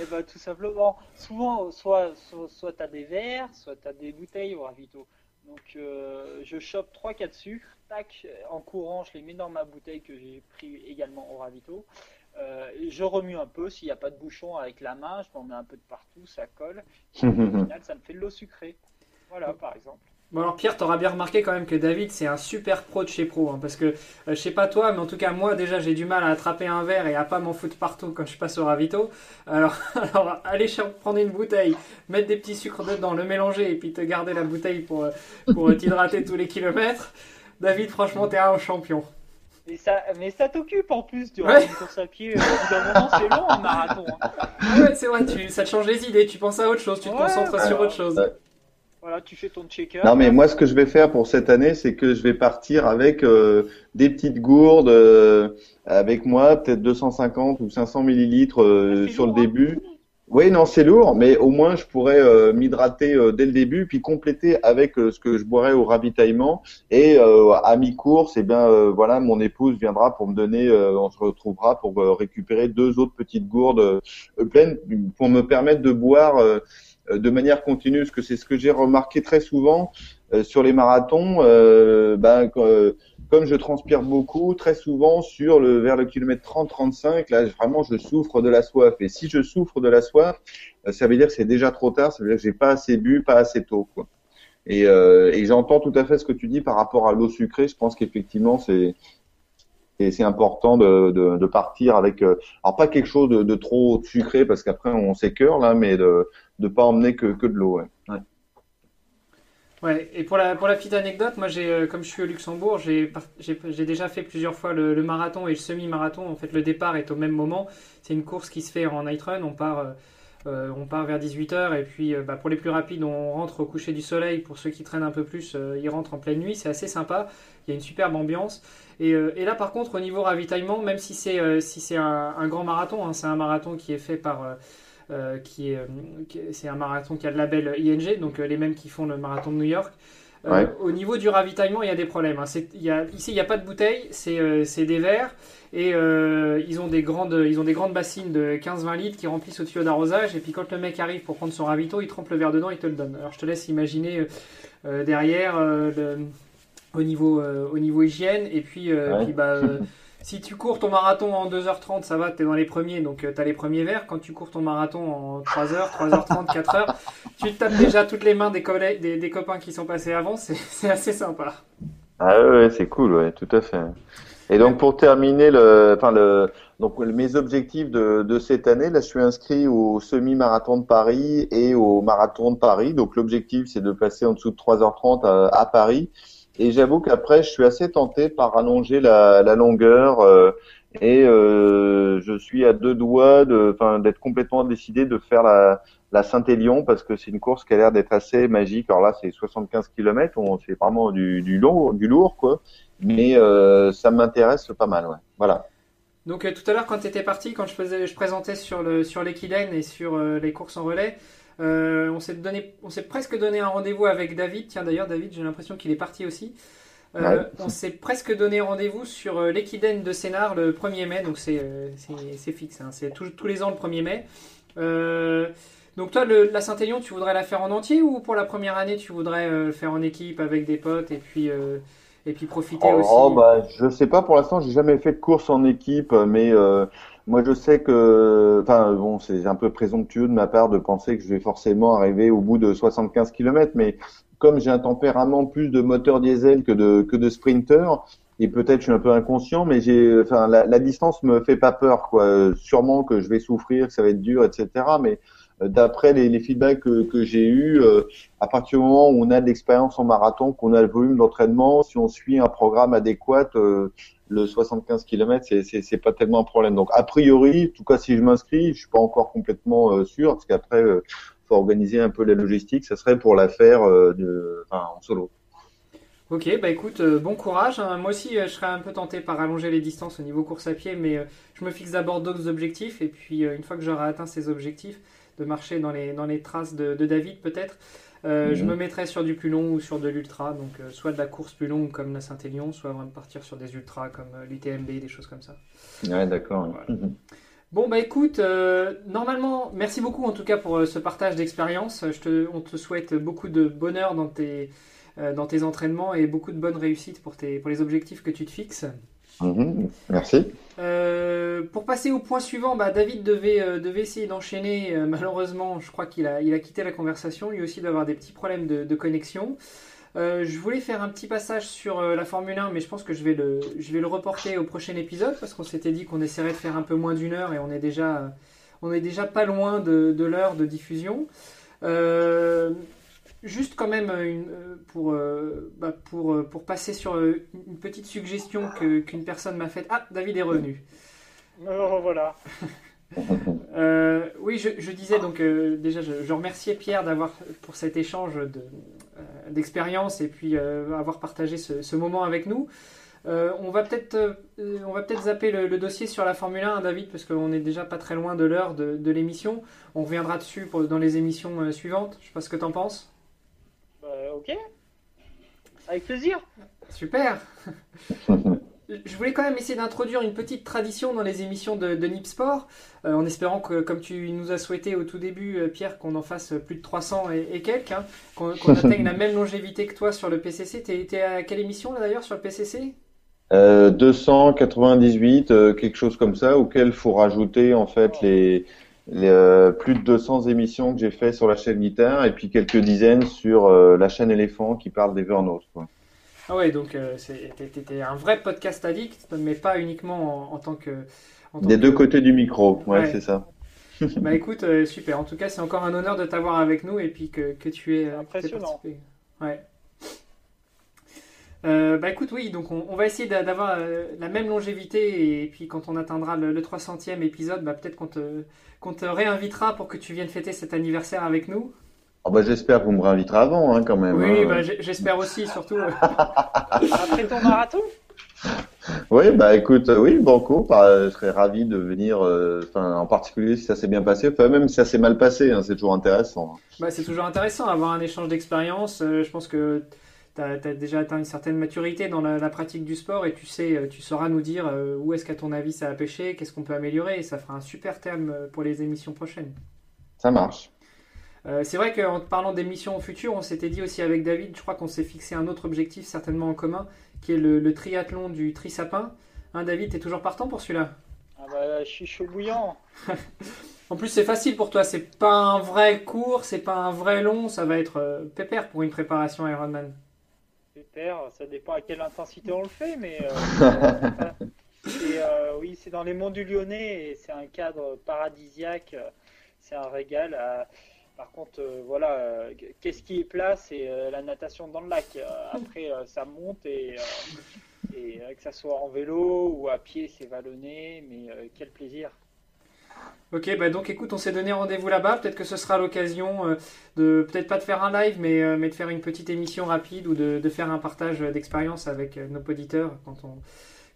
Eh ben, tout simplement, souvent, soit, soit, soit tu as des verres, soit tu as des bouteilles au ravito. Donc euh, je chope 3-4 sucres, tac, en courant, je les mets dans ma bouteille que j'ai pris également au ravito. Euh, je remue un peu, s'il n'y a pas de bouchon avec la main, je m'en mets un peu de partout, ça colle. Et au final, ça me fait de l'eau sucrée. Voilà, par exemple. Bon alors Pierre, t'auras bien remarqué quand même que David c'est un super pro de chez pro, hein, parce que euh, je sais pas toi, mais en tout cas moi déjà j'ai du mal à attraper un verre et à pas m'en foutre partout quand je passe au ravito. Alors, alors aller prendre une bouteille, mettre des petits sucres dedans, le mélanger et puis te garder la bouteille pour, euh, pour t'hydrater tous les kilomètres. David, franchement t'es un champion. Mais ça, mais ça t'occupe en plus durant une course à pied. D'un moment c'est long un marathon. Hein. Ouais c'est vrai, tu, ça te change les idées, tu penses à autre chose, tu te concentres sur autre chose. Voilà, tu fais ton checker. Non, mais moi, ce que je vais faire pour cette année, c'est que je vais partir avec euh, des petites gourdes euh, avec moi, peut-être 250 ou 500 millilitres euh, sur le hein. début. Oui, non, c'est lourd, mais au moins je pourrais m'hydrater dès le début, puis compléter avec ce que je boirais au ravitaillement. Et à mi-course, eh bien, voilà, mon épouse viendra pour me donner, on se retrouvera pour récupérer deux autres petites gourdes pleines pour me permettre de boire de manière continue, parce que c'est ce que j'ai remarqué très souvent sur les marathons. ben, comme je transpire beaucoup, très souvent sur le vers le kilomètre 30-35, là vraiment je souffre de la soif. Et si je souffre de la soif, ça veut dire que c'est déjà trop tard, ça veut dire que j'ai pas assez bu, pas assez tôt. Quoi. Et, euh, et j'entends tout à fait ce que tu dis par rapport à l'eau sucrée. Je pense qu'effectivement, c'est c'est important de, de, partir avec, euh, alors pas quelque chose de, trop sucré parce qu'après on s'écœure là, mais de ne pas emmener que, que de l'eau. Ouais. ouais. Et pour la, pour la petite anecdote, moi, j'ai, euh, comme je suis au Luxembourg, j'ai, déjà fait plusieurs fois le, le marathon et le semi-marathon. En fait, le départ est au même moment. C'est une course qui se fait en night run. On part euh, on part vers 18h et puis euh, bah, pour les plus rapides, on rentre au coucher du soleil. Pour ceux qui traînent un peu plus, euh, ils rentrent en pleine nuit. C'est assez sympa. Il y a une superbe ambiance. Et, là, par contre, au niveau ravitaillement, même si c'est un, grand marathon, hein, c'est un marathon qui est fait par c'est un marathon qui a le label ING, donc les mêmes qui font le marathon de New York. Au niveau du ravitaillement, il y a des problèmes. Hein. ici, il n'y a pas de bouteilles, c'est des verres. Et euh, ils, ont des grandes, ils ont des grandes bassines de 15-20 litres qui remplissent au tuyau d'arrosage. Et puis quand le mec arrive pour prendre son ravito, il trempe le verre dedans, il te le donne. Alors je te laisse imaginer euh, derrière euh, au, niveau, au niveau hygiène. Et puis, puis bah, si tu cours ton marathon en 2h30, ça va, tu dans les premiers, donc tu as les premiers verres. Quand tu cours ton marathon en 3h, 3h30, 4h, tu tapes déjà toutes les mains des, copains qui sont passés avant. C'est assez sympa. Ah ouais, c'est cool, ouais, tout à fait. Et donc pour terminer le, mes objectifs de, cette année, là je suis inscrit au semi-marathon de Paris et au marathon de Paris. Donc l'objectif c'est de passer en dessous de 3h30 à, à Paris. Et j'avoue qu'après je suis assez tenté par allonger la, longueur euh, et euh, je suis à deux doigts de, d'être complètement décidé de faire la, Saint-Élion parce que c'est une course qui a l'air d'être assez magique. Alors là, c'est 75 km, c'est vraiment du, long, du lourd, quoi mais euh, ça m'intéresse pas mal. Ouais. Voilà. Donc tout à l'heure, quand tu étais parti, quand je, présentais sur le sur l'équidène et sur les courses en relais, on s'est donné, on s'est presque donné un rendez-vous avec David. Tiens d'ailleurs, David, j'ai l'impression qu'il est parti aussi. On s'est presque donné rendez-vous sur l'équidène de Sénard le 1er mai, donc c'est fixe, hein. c'est tous les ans le 1er mai. donc toi, le, la Saint-Élion, tu voudrais la faire en entier ou pour la première année, tu voudrais le faire en équipe avec des potes et puis et puis profiter oh, aussi? Oh, bah, je sais pas pour l'instant, j'ai jamais fait de course en équipe, mais euh, moi je sais que, enfin bon, c'est un peu présomptueux de ma part de penser que je vais forcément arriver au bout de 75 km, mais comme j'ai un tempérament plus de moteur diesel que de que de sprinter, et peut-être je suis un peu inconscient, mais j'ai, enfin la, la, distance me fait pas peur, quoi. Sûrement que je vais souffrir, que ça va être dur, etc. Mais d'après les, les, feedbacks que, que j'ai eus, euh, à partir du moment où on a de l'expérience en marathon, qu'on a le volume d'entraînement, si on suit un programme adéquat, euh, le 75 km, c'est pas tellement un problème. Donc a priori, en tout cas si je m'inscris, je suis pas encore complètement euh, sûr, parce qu'après, il faut organiser un peu la logistique, ça serait pour la faire enfin, en solo. Ok, bah écoute, bon courage. Hein. Moi aussi, je serais un peu tenté par allonger les distances au niveau course à pied, mais je me fixe d'abord d'autres objectifs, et puis une fois que j'aurai atteint ces objectifs, de marcher dans les, dans les traces de, David peut-être. Euh, je mhm. me mettrais sur du plus long ou sur de l'ultra, donc euh, soit de la course plus longue comme la Saint-Élion, soit vraiment partir sur des ultras comme euh, l'UTMB, des choses comme ça. Ouais, d'accord. Mhm. Bon, bah écoute, normalement, merci beaucoup en tout cas pour ce partage d'expérience. on te souhaite beaucoup de bonheur dans tes, dans tes entraînements et beaucoup de bonnes réussites pour, tes, pour les objectifs que tu te fixes. Mhm. merci. Euh, pour passer au point suivant, bah, David devait, euh, devait essayer d'enchaîner. Euh, malheureusement, je crois qu'il a, quitté la conversation. Lui aussi doit avoir des petits problèmes de, connexion. je voulais faire un petit passage sur la Formule 1, mais je pense que je vais le, reporter au prochain épisode parce qu'on s'était dit qu'on essaierait de faire un peu moins d'une heure et on est déjà, on est déjà pas loin de, de l'heure de diffusion. Juste quand même euh, une, euh, pour, euh, bah pour, pour passer sur une petite suggestion qu'une personne m'a faite. Ah, David est revenu. Oh, voilà. oui, je, je, disais donc déjà, je, je, remerciais Pierre d'avoir pour cet échange d'expérience et puis avoir partagé ce, ce, moment avec nous. on va peut-être on va peut-être zapper le, dossier sur la Formule 1, David, parce qu'on est déjà pas très loin de l'heure de, de l'émission. On reviendra dessus pour, dans les émissions suivantes. Je sais pas ce que tu en penses. Euh, ok. Avec plaisir. Super. je voulais quand même essayer d'introduire une petite tradition dans les émissions de, de Nip Sport, euh, en espérant que, comme tu nous as souhaité au tout début, euh, Pierre, qu'on en fasse plus de 300 et, quelques, hein, qu'on atteigne la même longévité que toi sur le PCC. T'es es à quelle émission là d'ailleurs sur le PCC 298, quelque chose comme ça, auquel il faut rajouter en fait les, les plus de 200 émissions que j'ai fait sur la chaîne guitare et puis quelques dizaines sur la chaîne éléphant qui parle des Vernos. Quoi. Ah ouais, donc euh, t'étais un vrai podcast addict, mais pas uniquement en, tant que. Des deux côtés du micro, ouais, c'est ça. bah écoute, euh, super. En tout cas, c'est encore un honneur de t'avoir avec nous et puis que, que tu es. Impressionnant. ouais. Euh, bah écoute, oui, donc on, va essayer d'avoir la même longévité et puis quand on atteindra le, 300e épisode, bah peut-être qu'on te, qu'on te réinvitera pour que tu viennes fêter cet anniversaire avec nous. Oh bah j'espère que vous me réinviterez avant hein, quand même. Oui, hein. bah, j'espère aussi, surtout. Après ton marathon Oui, bah écoute, euh, oui, Banco, bah, je serais ravi de venir, euh, en particulier si ça s'est bien passé, enfin même si ça s'est mal passé, hein, c'est toujours intéressant. Bah, c'est toujours intéressant d'avoir un échange d'expérience. Euh, je pense que tu as, déjà atteint une certaine maturité dans la, pratique du sport et tu sais, tu sauras nous dire où est-ce qu'à ton avis ça a pêché, qu'est-ce qu'on peut améliorer et ça fera un super terme pour les émissions prochaines. Ça marche. Euh, c'est vrai qu'en parlant des missions futures, on s'était dit aussi avec David, je crois qu'on s'est fixé un autre objectif certainement en commun, qui est le, triathlon du Trisapin. Hein, David, t'es toujours partant pour celui-là? Ah bah, je suis chaud bouillant. en plus, c'est facile pour toi, c'est pas un vrai court, c'est pas un vrai long, ça va être euh, pépère pour une préparation Ironman. Pépère, ça dépend à quelle intensité on le fait, mais euh, oui, c'est dans les monts du Lyonnais et c'est un cadre paradisiaque, c'est un régal. Par contre, euh, voilà, euh, qu'est-ce qui est plat C'est euh, la natation dans le lac. après, ça monte et, que ça soit en vélo ou à pied, c'est vallonné, mais quel plaisir. Ok, bah donc écoute, on s'est donné rendez-vous là-bas. Peut-être que ce sera l'occasion de, peut-être pas de faire un live, mais, mais de faire une petite émission rapide ou de, faire un partage d'expérience avec nos auditeurs quand on,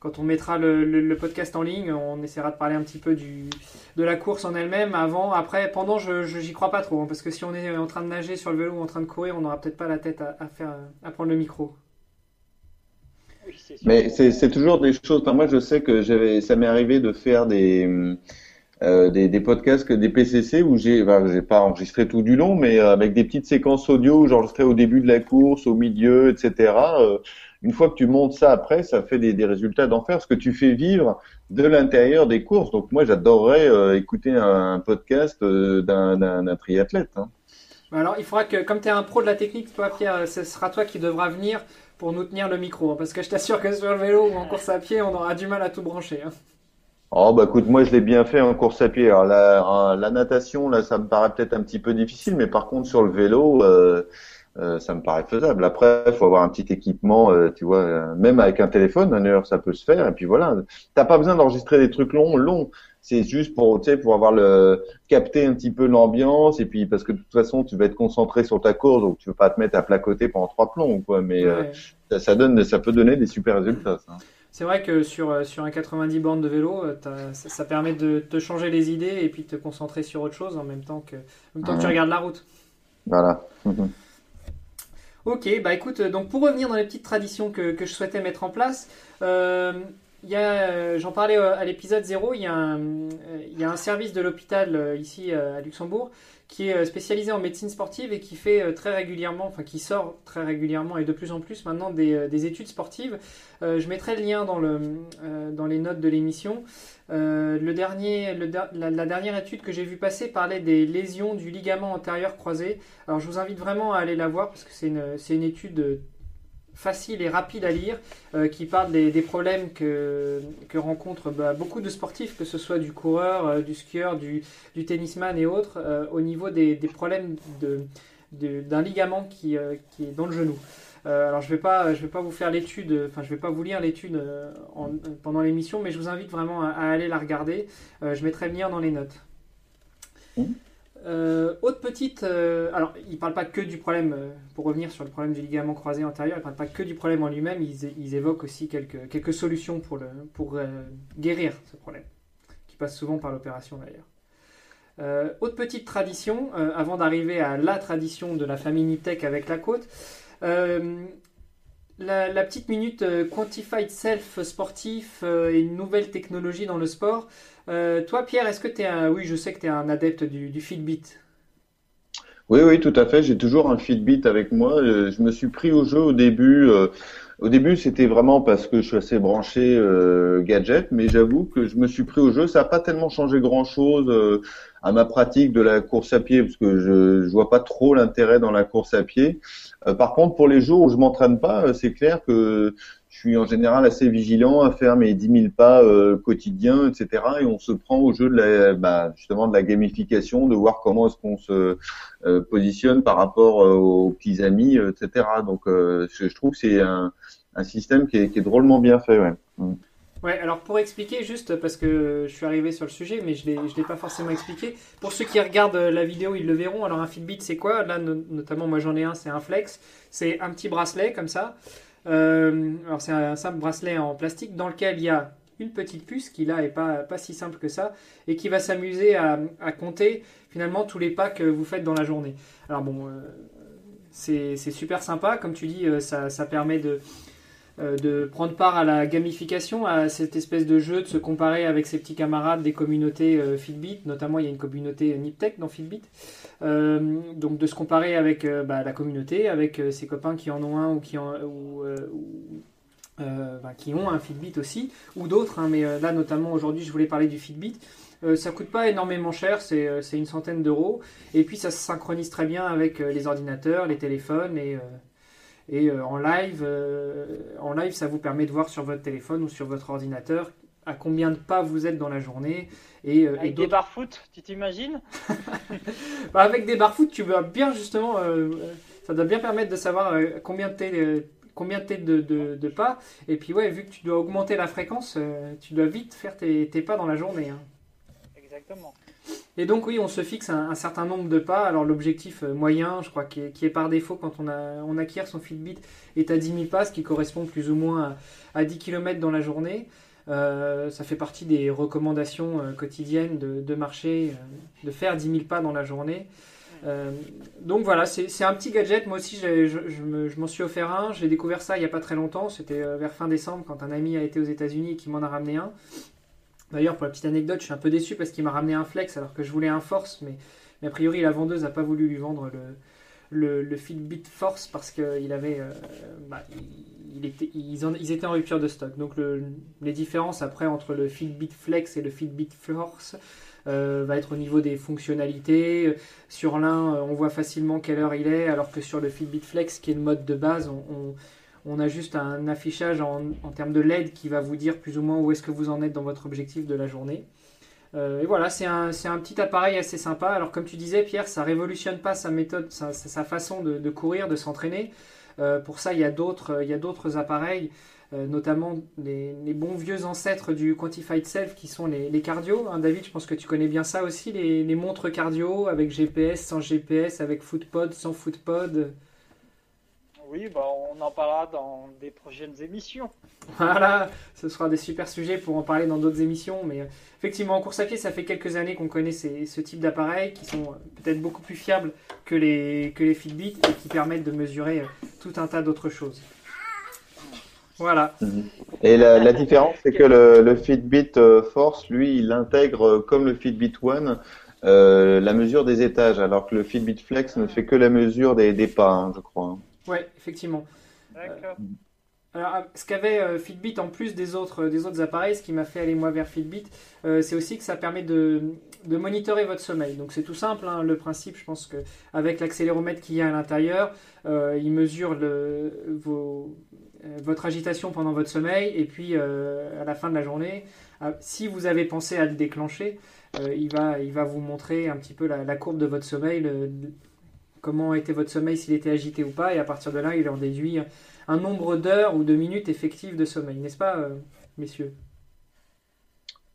quand on mettra le, podcast en ligne, on essaiera de parler un petit peu du, de la course en elle-même. Avant, après, pendant, je j'y crois pas trop, hein, parce que si on est en train de nager sur le vélo ou en train de courir, on n'aura peut-être pas la tête à, faire, à prendre le micro. Mais c'est toujours des choses. moi, je sais que ça m'est arrivé de faire des, euh, des, podcasts, des PCC où j'ai, j'ai pas enregistré tout du long, mais avec des petites séquences audio où j'enregistrais au début de la course, au milieu, etc une fois que tu montes ça après, ça fait des, résultats d'enfer, parce que tu fais vivre de l'intérieur des courses. Donc moi, j'adorerais euh, écouter un, podcast euh, d'un triathlète. Hein. Alors, il faudra que, comme tu es un pro de la technique, toi, Pierre, ce sera toi qui devras venir pour nous tenir le micro. Hein, parce que je t'assure que sur le vélo ou en course à pied, on aura du mal à tout brancher. Hein. Oh bah écoute, moi je l'ai bien fait en course à pied. Alors la, la, natation, là, ça me paraît peut-être un petit peu difficile, mais par contre sur le vélo, euh, euh, ça me paraît faisable. Après, il faut avoir un petit équipement, euh, tu vois, euh, même avec un téléphone, d'ailleurs, ça peut se faire. Et puis voilà, t'as pas besoin d'enregistrer des trucs longs, longs. C'est juste pour, tu sais, pour avoir le capter un petit peu l'ambiance et puis parce que de toute façon, tu vas être concentré sur ta course, donc tu veux pas te mettre à placoter pendant trois plombs, quoi. Mais ça, ça, donne, ça peut donner des super résultats. Ça. C'est vrai que sur, sur un 90 bornes de vélo, ça, ça, permet de te changer les idées et puis de te concentrer sur autre chose en même temps que, en même temps que tu regardes la route. Voilà. Ok, bah écoute, euh, donc pour revenir dans les petites traditions que, je souhaitais mettre en place, euh, euh j'en parlais euh, à l'épisode 0, il y, a un, il y a un service de l'hôpital ici à Luxembourg qui est spécialisé en médecine sportive et qui fait très régulièrement, enfin qui sort très régulièrement et de plus en plus maintenant des, des études sportives. je mettrai le lien dans, le, dans les notes de l'émission. Euh, le dernier, la, dernière étude que j'ai vue passer parlait des lésions du ligament antérieur croisé. Alors je vous invite vraiment à aller la voir parce que c'est une, une, étude facile et rapide à lire euh, qui parle des, problèmes que, rencontrent bah, beaucoup de sportifs, que ce soit du coureur, euh, du skieur, du, tennisman et autres, au niveau des, problèmes d'un ligament qui, est dans le genou. Euh, alors je vais pas, je vais pas vous faire l'étude, enfin je vais pas vous lire l'étude euh, pendant l'émission, mais je vous invite vraiment à, aller la regarder. Euh, je mettrai le lien dans les notes. Mmh. Autre petite, alors il parle pas que du problème, pour revenir sur le problème du ligament croisé antérieur, il parle pas que du problème en lui-même, ils, évoquent aussi quelques, quelques solutions pour, le, pour guérir ce problème, qui passe souvent par l'opération d'ailleurs. autre petite tradition, avant d'arriver à la tradition de la famille Niptech avec la côte, euh, la, petite minute Quantified Self sportif et une nouvelle technologie dans le sport. toi, Pierre, est-ce que tu es un. Oui, je sais que tu es un adepte du, du Fitbit. Oui, oui, tout à fait. J'ai toujours un Fitbit avec moi. Je me suis pris au jeu au début. Au début, c'était vraiment parce que je suis assez branché euh, gadget, mais j'avoue que je me suis pris au jeu. Ça n'a pas tellement changé grand-chose euh, à ma pratique de la course à pied, parce que je, je vois pas trop l'intérêt dans la course à pied. Euh, par contre, pour les jours où je m'entraîne pas, c'est clair que je suis en général assez vigilant à faire mes 10 000 pas quotidiens, etc. Et on se prend au jeu de la, bah, justement de la gamification, de voir comment est-ce qu'on se positionne par rapport aux petits amis, etc. Donc, je trouve que c'est un un système qui est, drôlement bien fait. Ouais. Mm. Ouais, alors pour expliquer, juste parce que je suis arrivé sur le sujet, mais je ne l'ai pas forcément expliqué. Pour ceux qui regardent la vidéo, ils le verront. Alors un Fitbit, c'est quoi? Là, notamment, moi j'en ai un, c'est un Flex. C'est un petit bracelet comme ça. Euh, alors c'est un simple bracelet en plastique dans lequel il y a une petite puce qui là est pas, si simple que ça et qui va s'amuser à, compter finalement tous les pas que vous faites dans la journée. Alors bon, euh, c'est super sympa, comme tu dis, euh, ça, ça permet de de prendre part à la gamification, à cette espèce de jeu, de se comparer avec ses petits camarades des communautés euh, Fitbit, notamment il y a une communauté Niptech dans Fitbit, euh, donc de se comparer avec bah, la communauté, avec ses copains qui en ont un ou qui, en, bah, qui ont un Fitbit aussi, ou d'autres, hein, mais là notamment aujourd'hui je voulais parler du Fitbit. ça coûte pas énormément cher, c'est une centaine d'euros, et puis ça se synchronise très bien avec les ordinateurs, les téléphones et et euh, en live, euh, en live, ça vous permet de voir sur votre téléphone ou sur votre ordinateur à combien de pas vous êtes dans la journée. Et, euh, avec des barfoot, tu t'imagines? Bah, Avec des barfoot, tu vas bien justement, ça doit bien permettre de savoir combien de combien de, de, de, pas. Et puis ouais, vu que tu dois augmenter la fréquence, tu dois vite faire tes, tes pas dans la journée. Hein. Exactement. Et donc oui, on se fixe un, certain nombre de pas. Alors l'objectif euh, moyen, je crois, qui est, par défaut quand on, a, on acquiert son Fitbit, est à 10 000 pas, ce qui correspond plus ou moins à, 10 km dans la journée. Euh, ça fait partie des recommandations euh, quotidiennes de, marcher, de faire 10 000 pas dans la journée. donc voilà, c'est un petit gadget. Moi aussi, je, je m'en suis offert un. J'ai découvert ça il n'y a pas très longtemps. C'était vers fin décembre quand un ami a été aux États-Unis et qui m'en a ramené un. D'ailleurs, pour la petite anecdote, je suis un peu déçu parce qu'il m'a ramené un flex alors que je voulais un force, mais, a priori la vendeuse n'a pas voulu lui vendre le, le, Fitbit Force parce qu'il avait, euh, bah, il, ils, étaient en rupture de stock. Donc les différences après entre le Fitbit Flex et le Fitbit Force euh, va être au niveau des fonctionnalités. Sur l'un, on voit facilement quelle heure il est, alors que sur le Fitbit Flex, qui est le mode de base, on a juste un affichage en, termes de LED qui va vous dire plus ou moins où est-ce que vous en êtes dans votre objectif de la journée. Euh, et voilà, c'est un, petit appareil assez sympa. Alors comme tu disais Pierre, ça révolutionne pas sa méthode, sa, façon de, courir, de s'entraîner. Euh, pour ça, il y a d'autres appareils, euh, notamment les, bons vieux ancêtres du Quantified Self qui sont les, cardio. Hein, David, je pense que tu connais bien ça aussi, les, les montres cardio avec GPS, sans GPS, avec Footpod, sans Footpod. Oui, bah, on en parlera dans des prochaines émissions. Voilà, ce sera des super sujets pour en parler dans d'autres émissions. Mais euh, effectivement, en course à pied, ça fait quelques années qu'on connaît ce type d'appareils qui sont euh, peut-être beaucoup plus fiables que les, que les Fitbit et qui permettent de mesurer euh, tout un tas d'autres choses. Voilà. Et la, différence, c'est que le, Fitbit Force, lui, il intègre, comme le Fitbit One, la mesure des étages, alors que le Fitbit Flex ne fait que la mesure des, pas, hein, je crois. Oui, effectivement. D'accord. alors, ah, ce qu'avait euh, Fitbit en plus des autres, des autres appareils, ce qui m'a fait aller moi vers Fitbit, euh, c'est aussi que ça permet de, de, monitorer votre sommeil. Donc c'est tout simple, hein, le principe, je pense qu'avec l'accéléromètre qu'il y a à l'intérieur, euh, il mesure le, vos, votre agitation pendant votre sommeil et puis à la fin de la journée, si vous avez pensé à le déclencher, il, va, il va vous montrer un petit peu la, la courbe de votre sommeil, le, comment était votre sommeil, s'il était agité ou pas, et à partir de là, il en déduit un nombre d'heures ou de minutes effectives de sommeil, n'est-ce pas, euh, messieurs?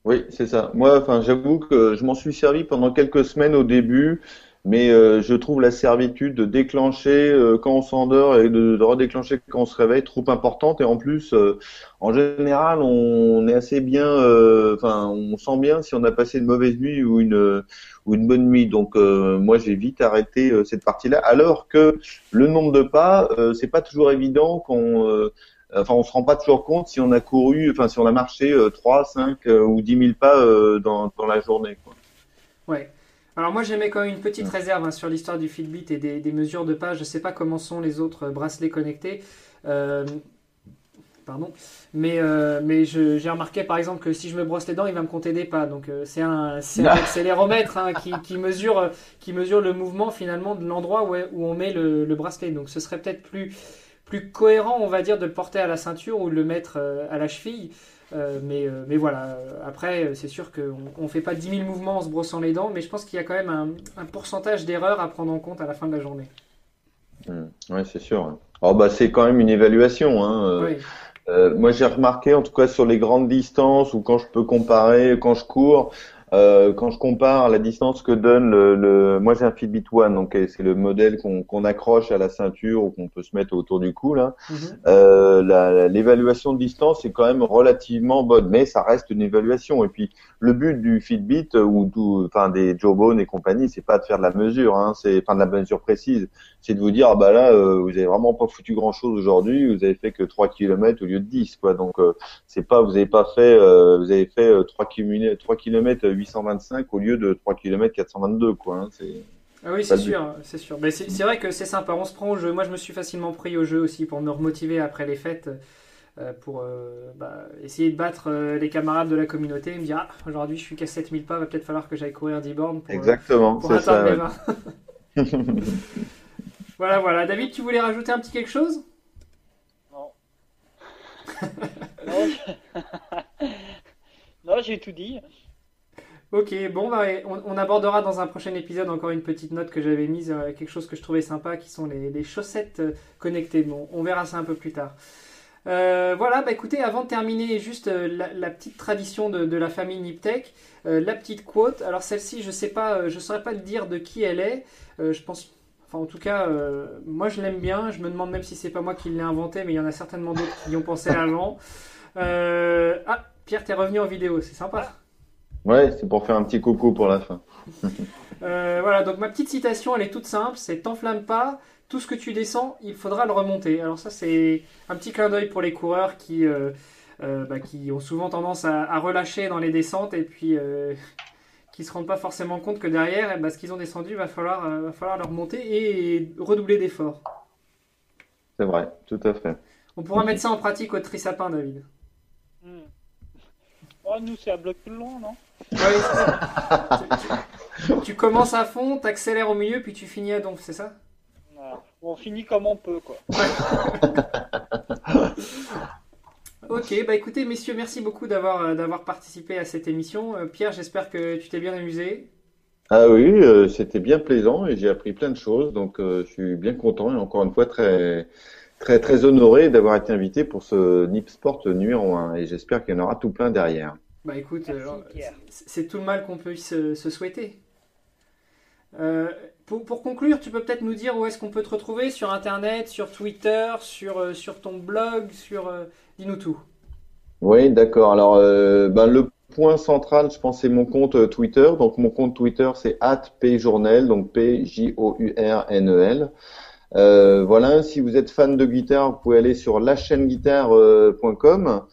Oui, c'est ça. Moi, j'avoue que je m'en suis servi pendant quelques semaines au début. Mais euh, je trouve la servitude de déclencher euh, quand on s'endort et de, de, redéclencher quand on se réveille trop importante. Et en plus, euh, en général, on est assez bien, enfin, on sent bien si on a passé une mauvaise nuit ou une ou une bonne nuit. Donc, moi, j'ai vite arrêté cette partie-là. Alors que le nombre de pas, c'est pas toujours évident qu'on enfin on se rend pas toujours compte si on a couru, enfin si on a marché 3, 5 ou 10 000 pas dans, dans la journée. Quoi. Ouais. Alors moi j'aimais quand même une petite réserve hein, sur l'histoire du Fitbit et des, mesures de pas. Je ne sais pas comment sont les autres bracelets connectés. Euh, pardon. Mais, euh, mais j'ai remarqué par exemple que si je me brosse les dents, il va me compter des pas. Donc euh, c'est un, accéléromètre hein, qui, mesure, qui mesure le mouvement finalement de l'endroit où, où, on met le, le, bracelet. Donc ce serait peut-être plus, plus cohérent, on va dire, de le porter à la ceinture ou de le mettre à la cheville. Euh, mais, euh, mais voilà, après, c'est sûr qu'on ne fait pas 10 000 mouvements en se brossant les dents, mais je pense qu'il y a quand même un, pourcentage d'erreurs à prendre en compte à la fin de la journée. Mmh. oui, c'est sûr. Alors, bah, c'est quand même une évaluation. Hein. Euh, moi, j'ai remarqué, en tout cas sur les grandes distances ou quand je peux comparer, quand je cours, euh, quand je compare la distance que donne le, le moi j'ai un Fitbit One, donc euh, c'est le modèle qu'on accroche à la ceinture ou qu'on peut se mettre autour du cou là. Mhm. euh, l'évaluation de distance est quand même relativement bonne, mais ça reste une évaluation. Et puis le but du Fitbit ou enfin des Jawbone et compagnie, c'est pas de faire de la mesure, hein, c'est enfin de la mesure précise, c'est de vous dire ah bah là euh, vous avez vraiment pas foutu grand chose aujourd'hui, vous avez fait que 3 km au lieu de 10 quoi. Donc euh, c'est pas vous avez pas fait vous avez fait 3 km 3 km 825 au lieu de 3 km 422 quoi. Hein, ah oui, c'est sûr, c'est sûr. Mais c'est vrai que c'est sympa, on se prend au jeu. Moi, je me suis facilement pris au jeu aussi pour me remotiver après les fêtes, euh, pour euh, bah, essayer de battre euh, les camarades de la communauté et me dire ah, aujourd'hui je suis qu'à 7000 pas, va peut-être falloir que j'aille courir 10 bornes pour, Exactement, pour atteindre mes 20. voilà, voilà. David, tu voulais rajouter un petit quelque chose? Non, non j'ai tout dit. Ok, bon, bah, on, abordera dans un prochain épisode encore une petite note que j'avais mise, euh, quelque chose que je trouvais sympa, qui sont les, chaussettes euh, connectées. Bon, on verra ça un peu plus tard. Euh, voilà, bah écoutez, avant de terminer, juste la, petite tradition de, la famille Niptech, la petite quote. Alors celle-ci, je sais pas, je saurais pas le dire de qui elle est. je pense, enfin en tout cas, moi je l'aime bien. Je me demande même si c'est pas moi qui l'ai inventé, mais il y en a certainement d'autres qui y ont pensé avant. ah, Pierre, t'es revenu en vidéo, c'est sympa. Ouais, c'est pour faire un petit coucou pour la fin. Euh, voilà, donc ma petite citation, elle est toute simple, c'est t'enflamme pas, tout ce que tu descends, il faudra le remonter. Alors ça, c'est un petit clin d'œil pour les coureurs qui, euh, euh, bah, qui ont souvent tendance à, relâcher dans les descentes et puis qui se rendent pas forcément compte que derrière, eh ben, ce qu'ils ont descendu, va falloir, va falloir le remonter et redoubler d'efforts. C'est vrai, tout à fait. On pourra mettre ça en pratique au Trisapin, David. Hmm. Oh, nous, c'est à bloc plus long, non? Tu, commences à fond, t'accélères au milieu, puis tu finis à donf, c'est ça? On finit comme on peut, quoi. ok, bah écoutez, messieurs, merci beaucoup d'avoir euh, d'avoir participé à cette émission. Euh, Pierre, j'espère que tu t'es bien amusé. Ah oui, euh, c'était bien plaisant et j'ai appris plein de choses, donc je suis bien content et encore une fois très très très honoré d'avoir été invité pour ce Nip Sport numéro 1 et j'espère qu'il y en aura tout plein derrière. Bah écoute, euh, c'est tout le mal qu'on puisse se, souhaiter. Euh, pour, pour, conclure, tu peux peut-être nous dire où est-ce qu'on peut te retrouver? Sur Internet, sur Twitter, sur, euh, sur ton blog, sur... Dis-nous tout. Oui, d'accord. Alors, ben, le point central, je pense, c'est mon compte Twitter. Donc, mon compte Twitter, c'est @pjournal, donc P-J-O-U-R-N-E-L. Euh, voilà, si vous êtes fan de guitare, vous pouvez aller sur lachaîneguitare.com.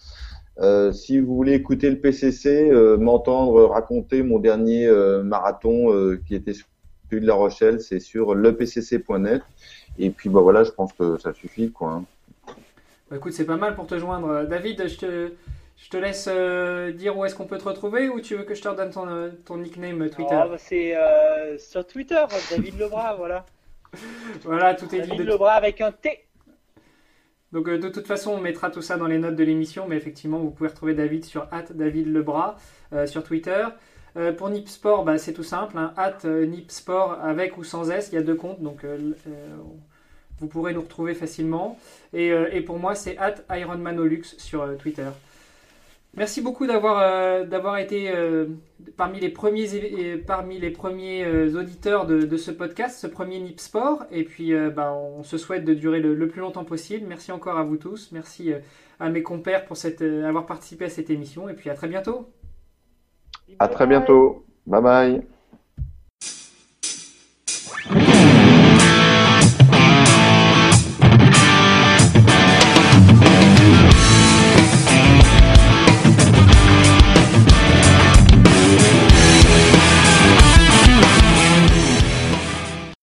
Euh, si vous voulez écouter le PCC, euh, m'entendre raconter mon dernier euh, marathon qui était celui de La Rochelle, c'est sur lepcc.net. Et puis bah voilà, je pense que ça suffit quoi. Hein. Bah, écoute, c'est pas mal pour te joindre. David, je te, je te laisse dire où est-ce qu'on peut te retrouver ou tu veux que je te redonne ton, ton nickname Twitter? Ah, bah, C'est sur Twitter, David Lebras, voilà. voilà, tout est dit. David Lebras avec un T. Donc euh, de toute façon, on mettra tout ça dans les notes de l'émission, mais effectivement, vous pouvez retrouver David sur @davidlebras euh, sur Twitter. Euh, pour Nipsport, bah, c'est tout simple, hein, @nipsport avec ou sans S, il y a deux comptes, donc vous pourrez nous retrouver facilement. Et, pour moi, c'est @ironmanolux sur Twitter. Merci beaucoup d'avoir d'avoir été parmi les premiers parmi les premiers auditeurs de, ce podcast, ce premier Nip Sport. Et puis, ben, on se souhaite de durer le, plus longtemps possible. Merci encore à vous tous. Merci à mes compères pour avoir participé à cette émission. Et puis à très bientôt. À très bientôt. Bye bye.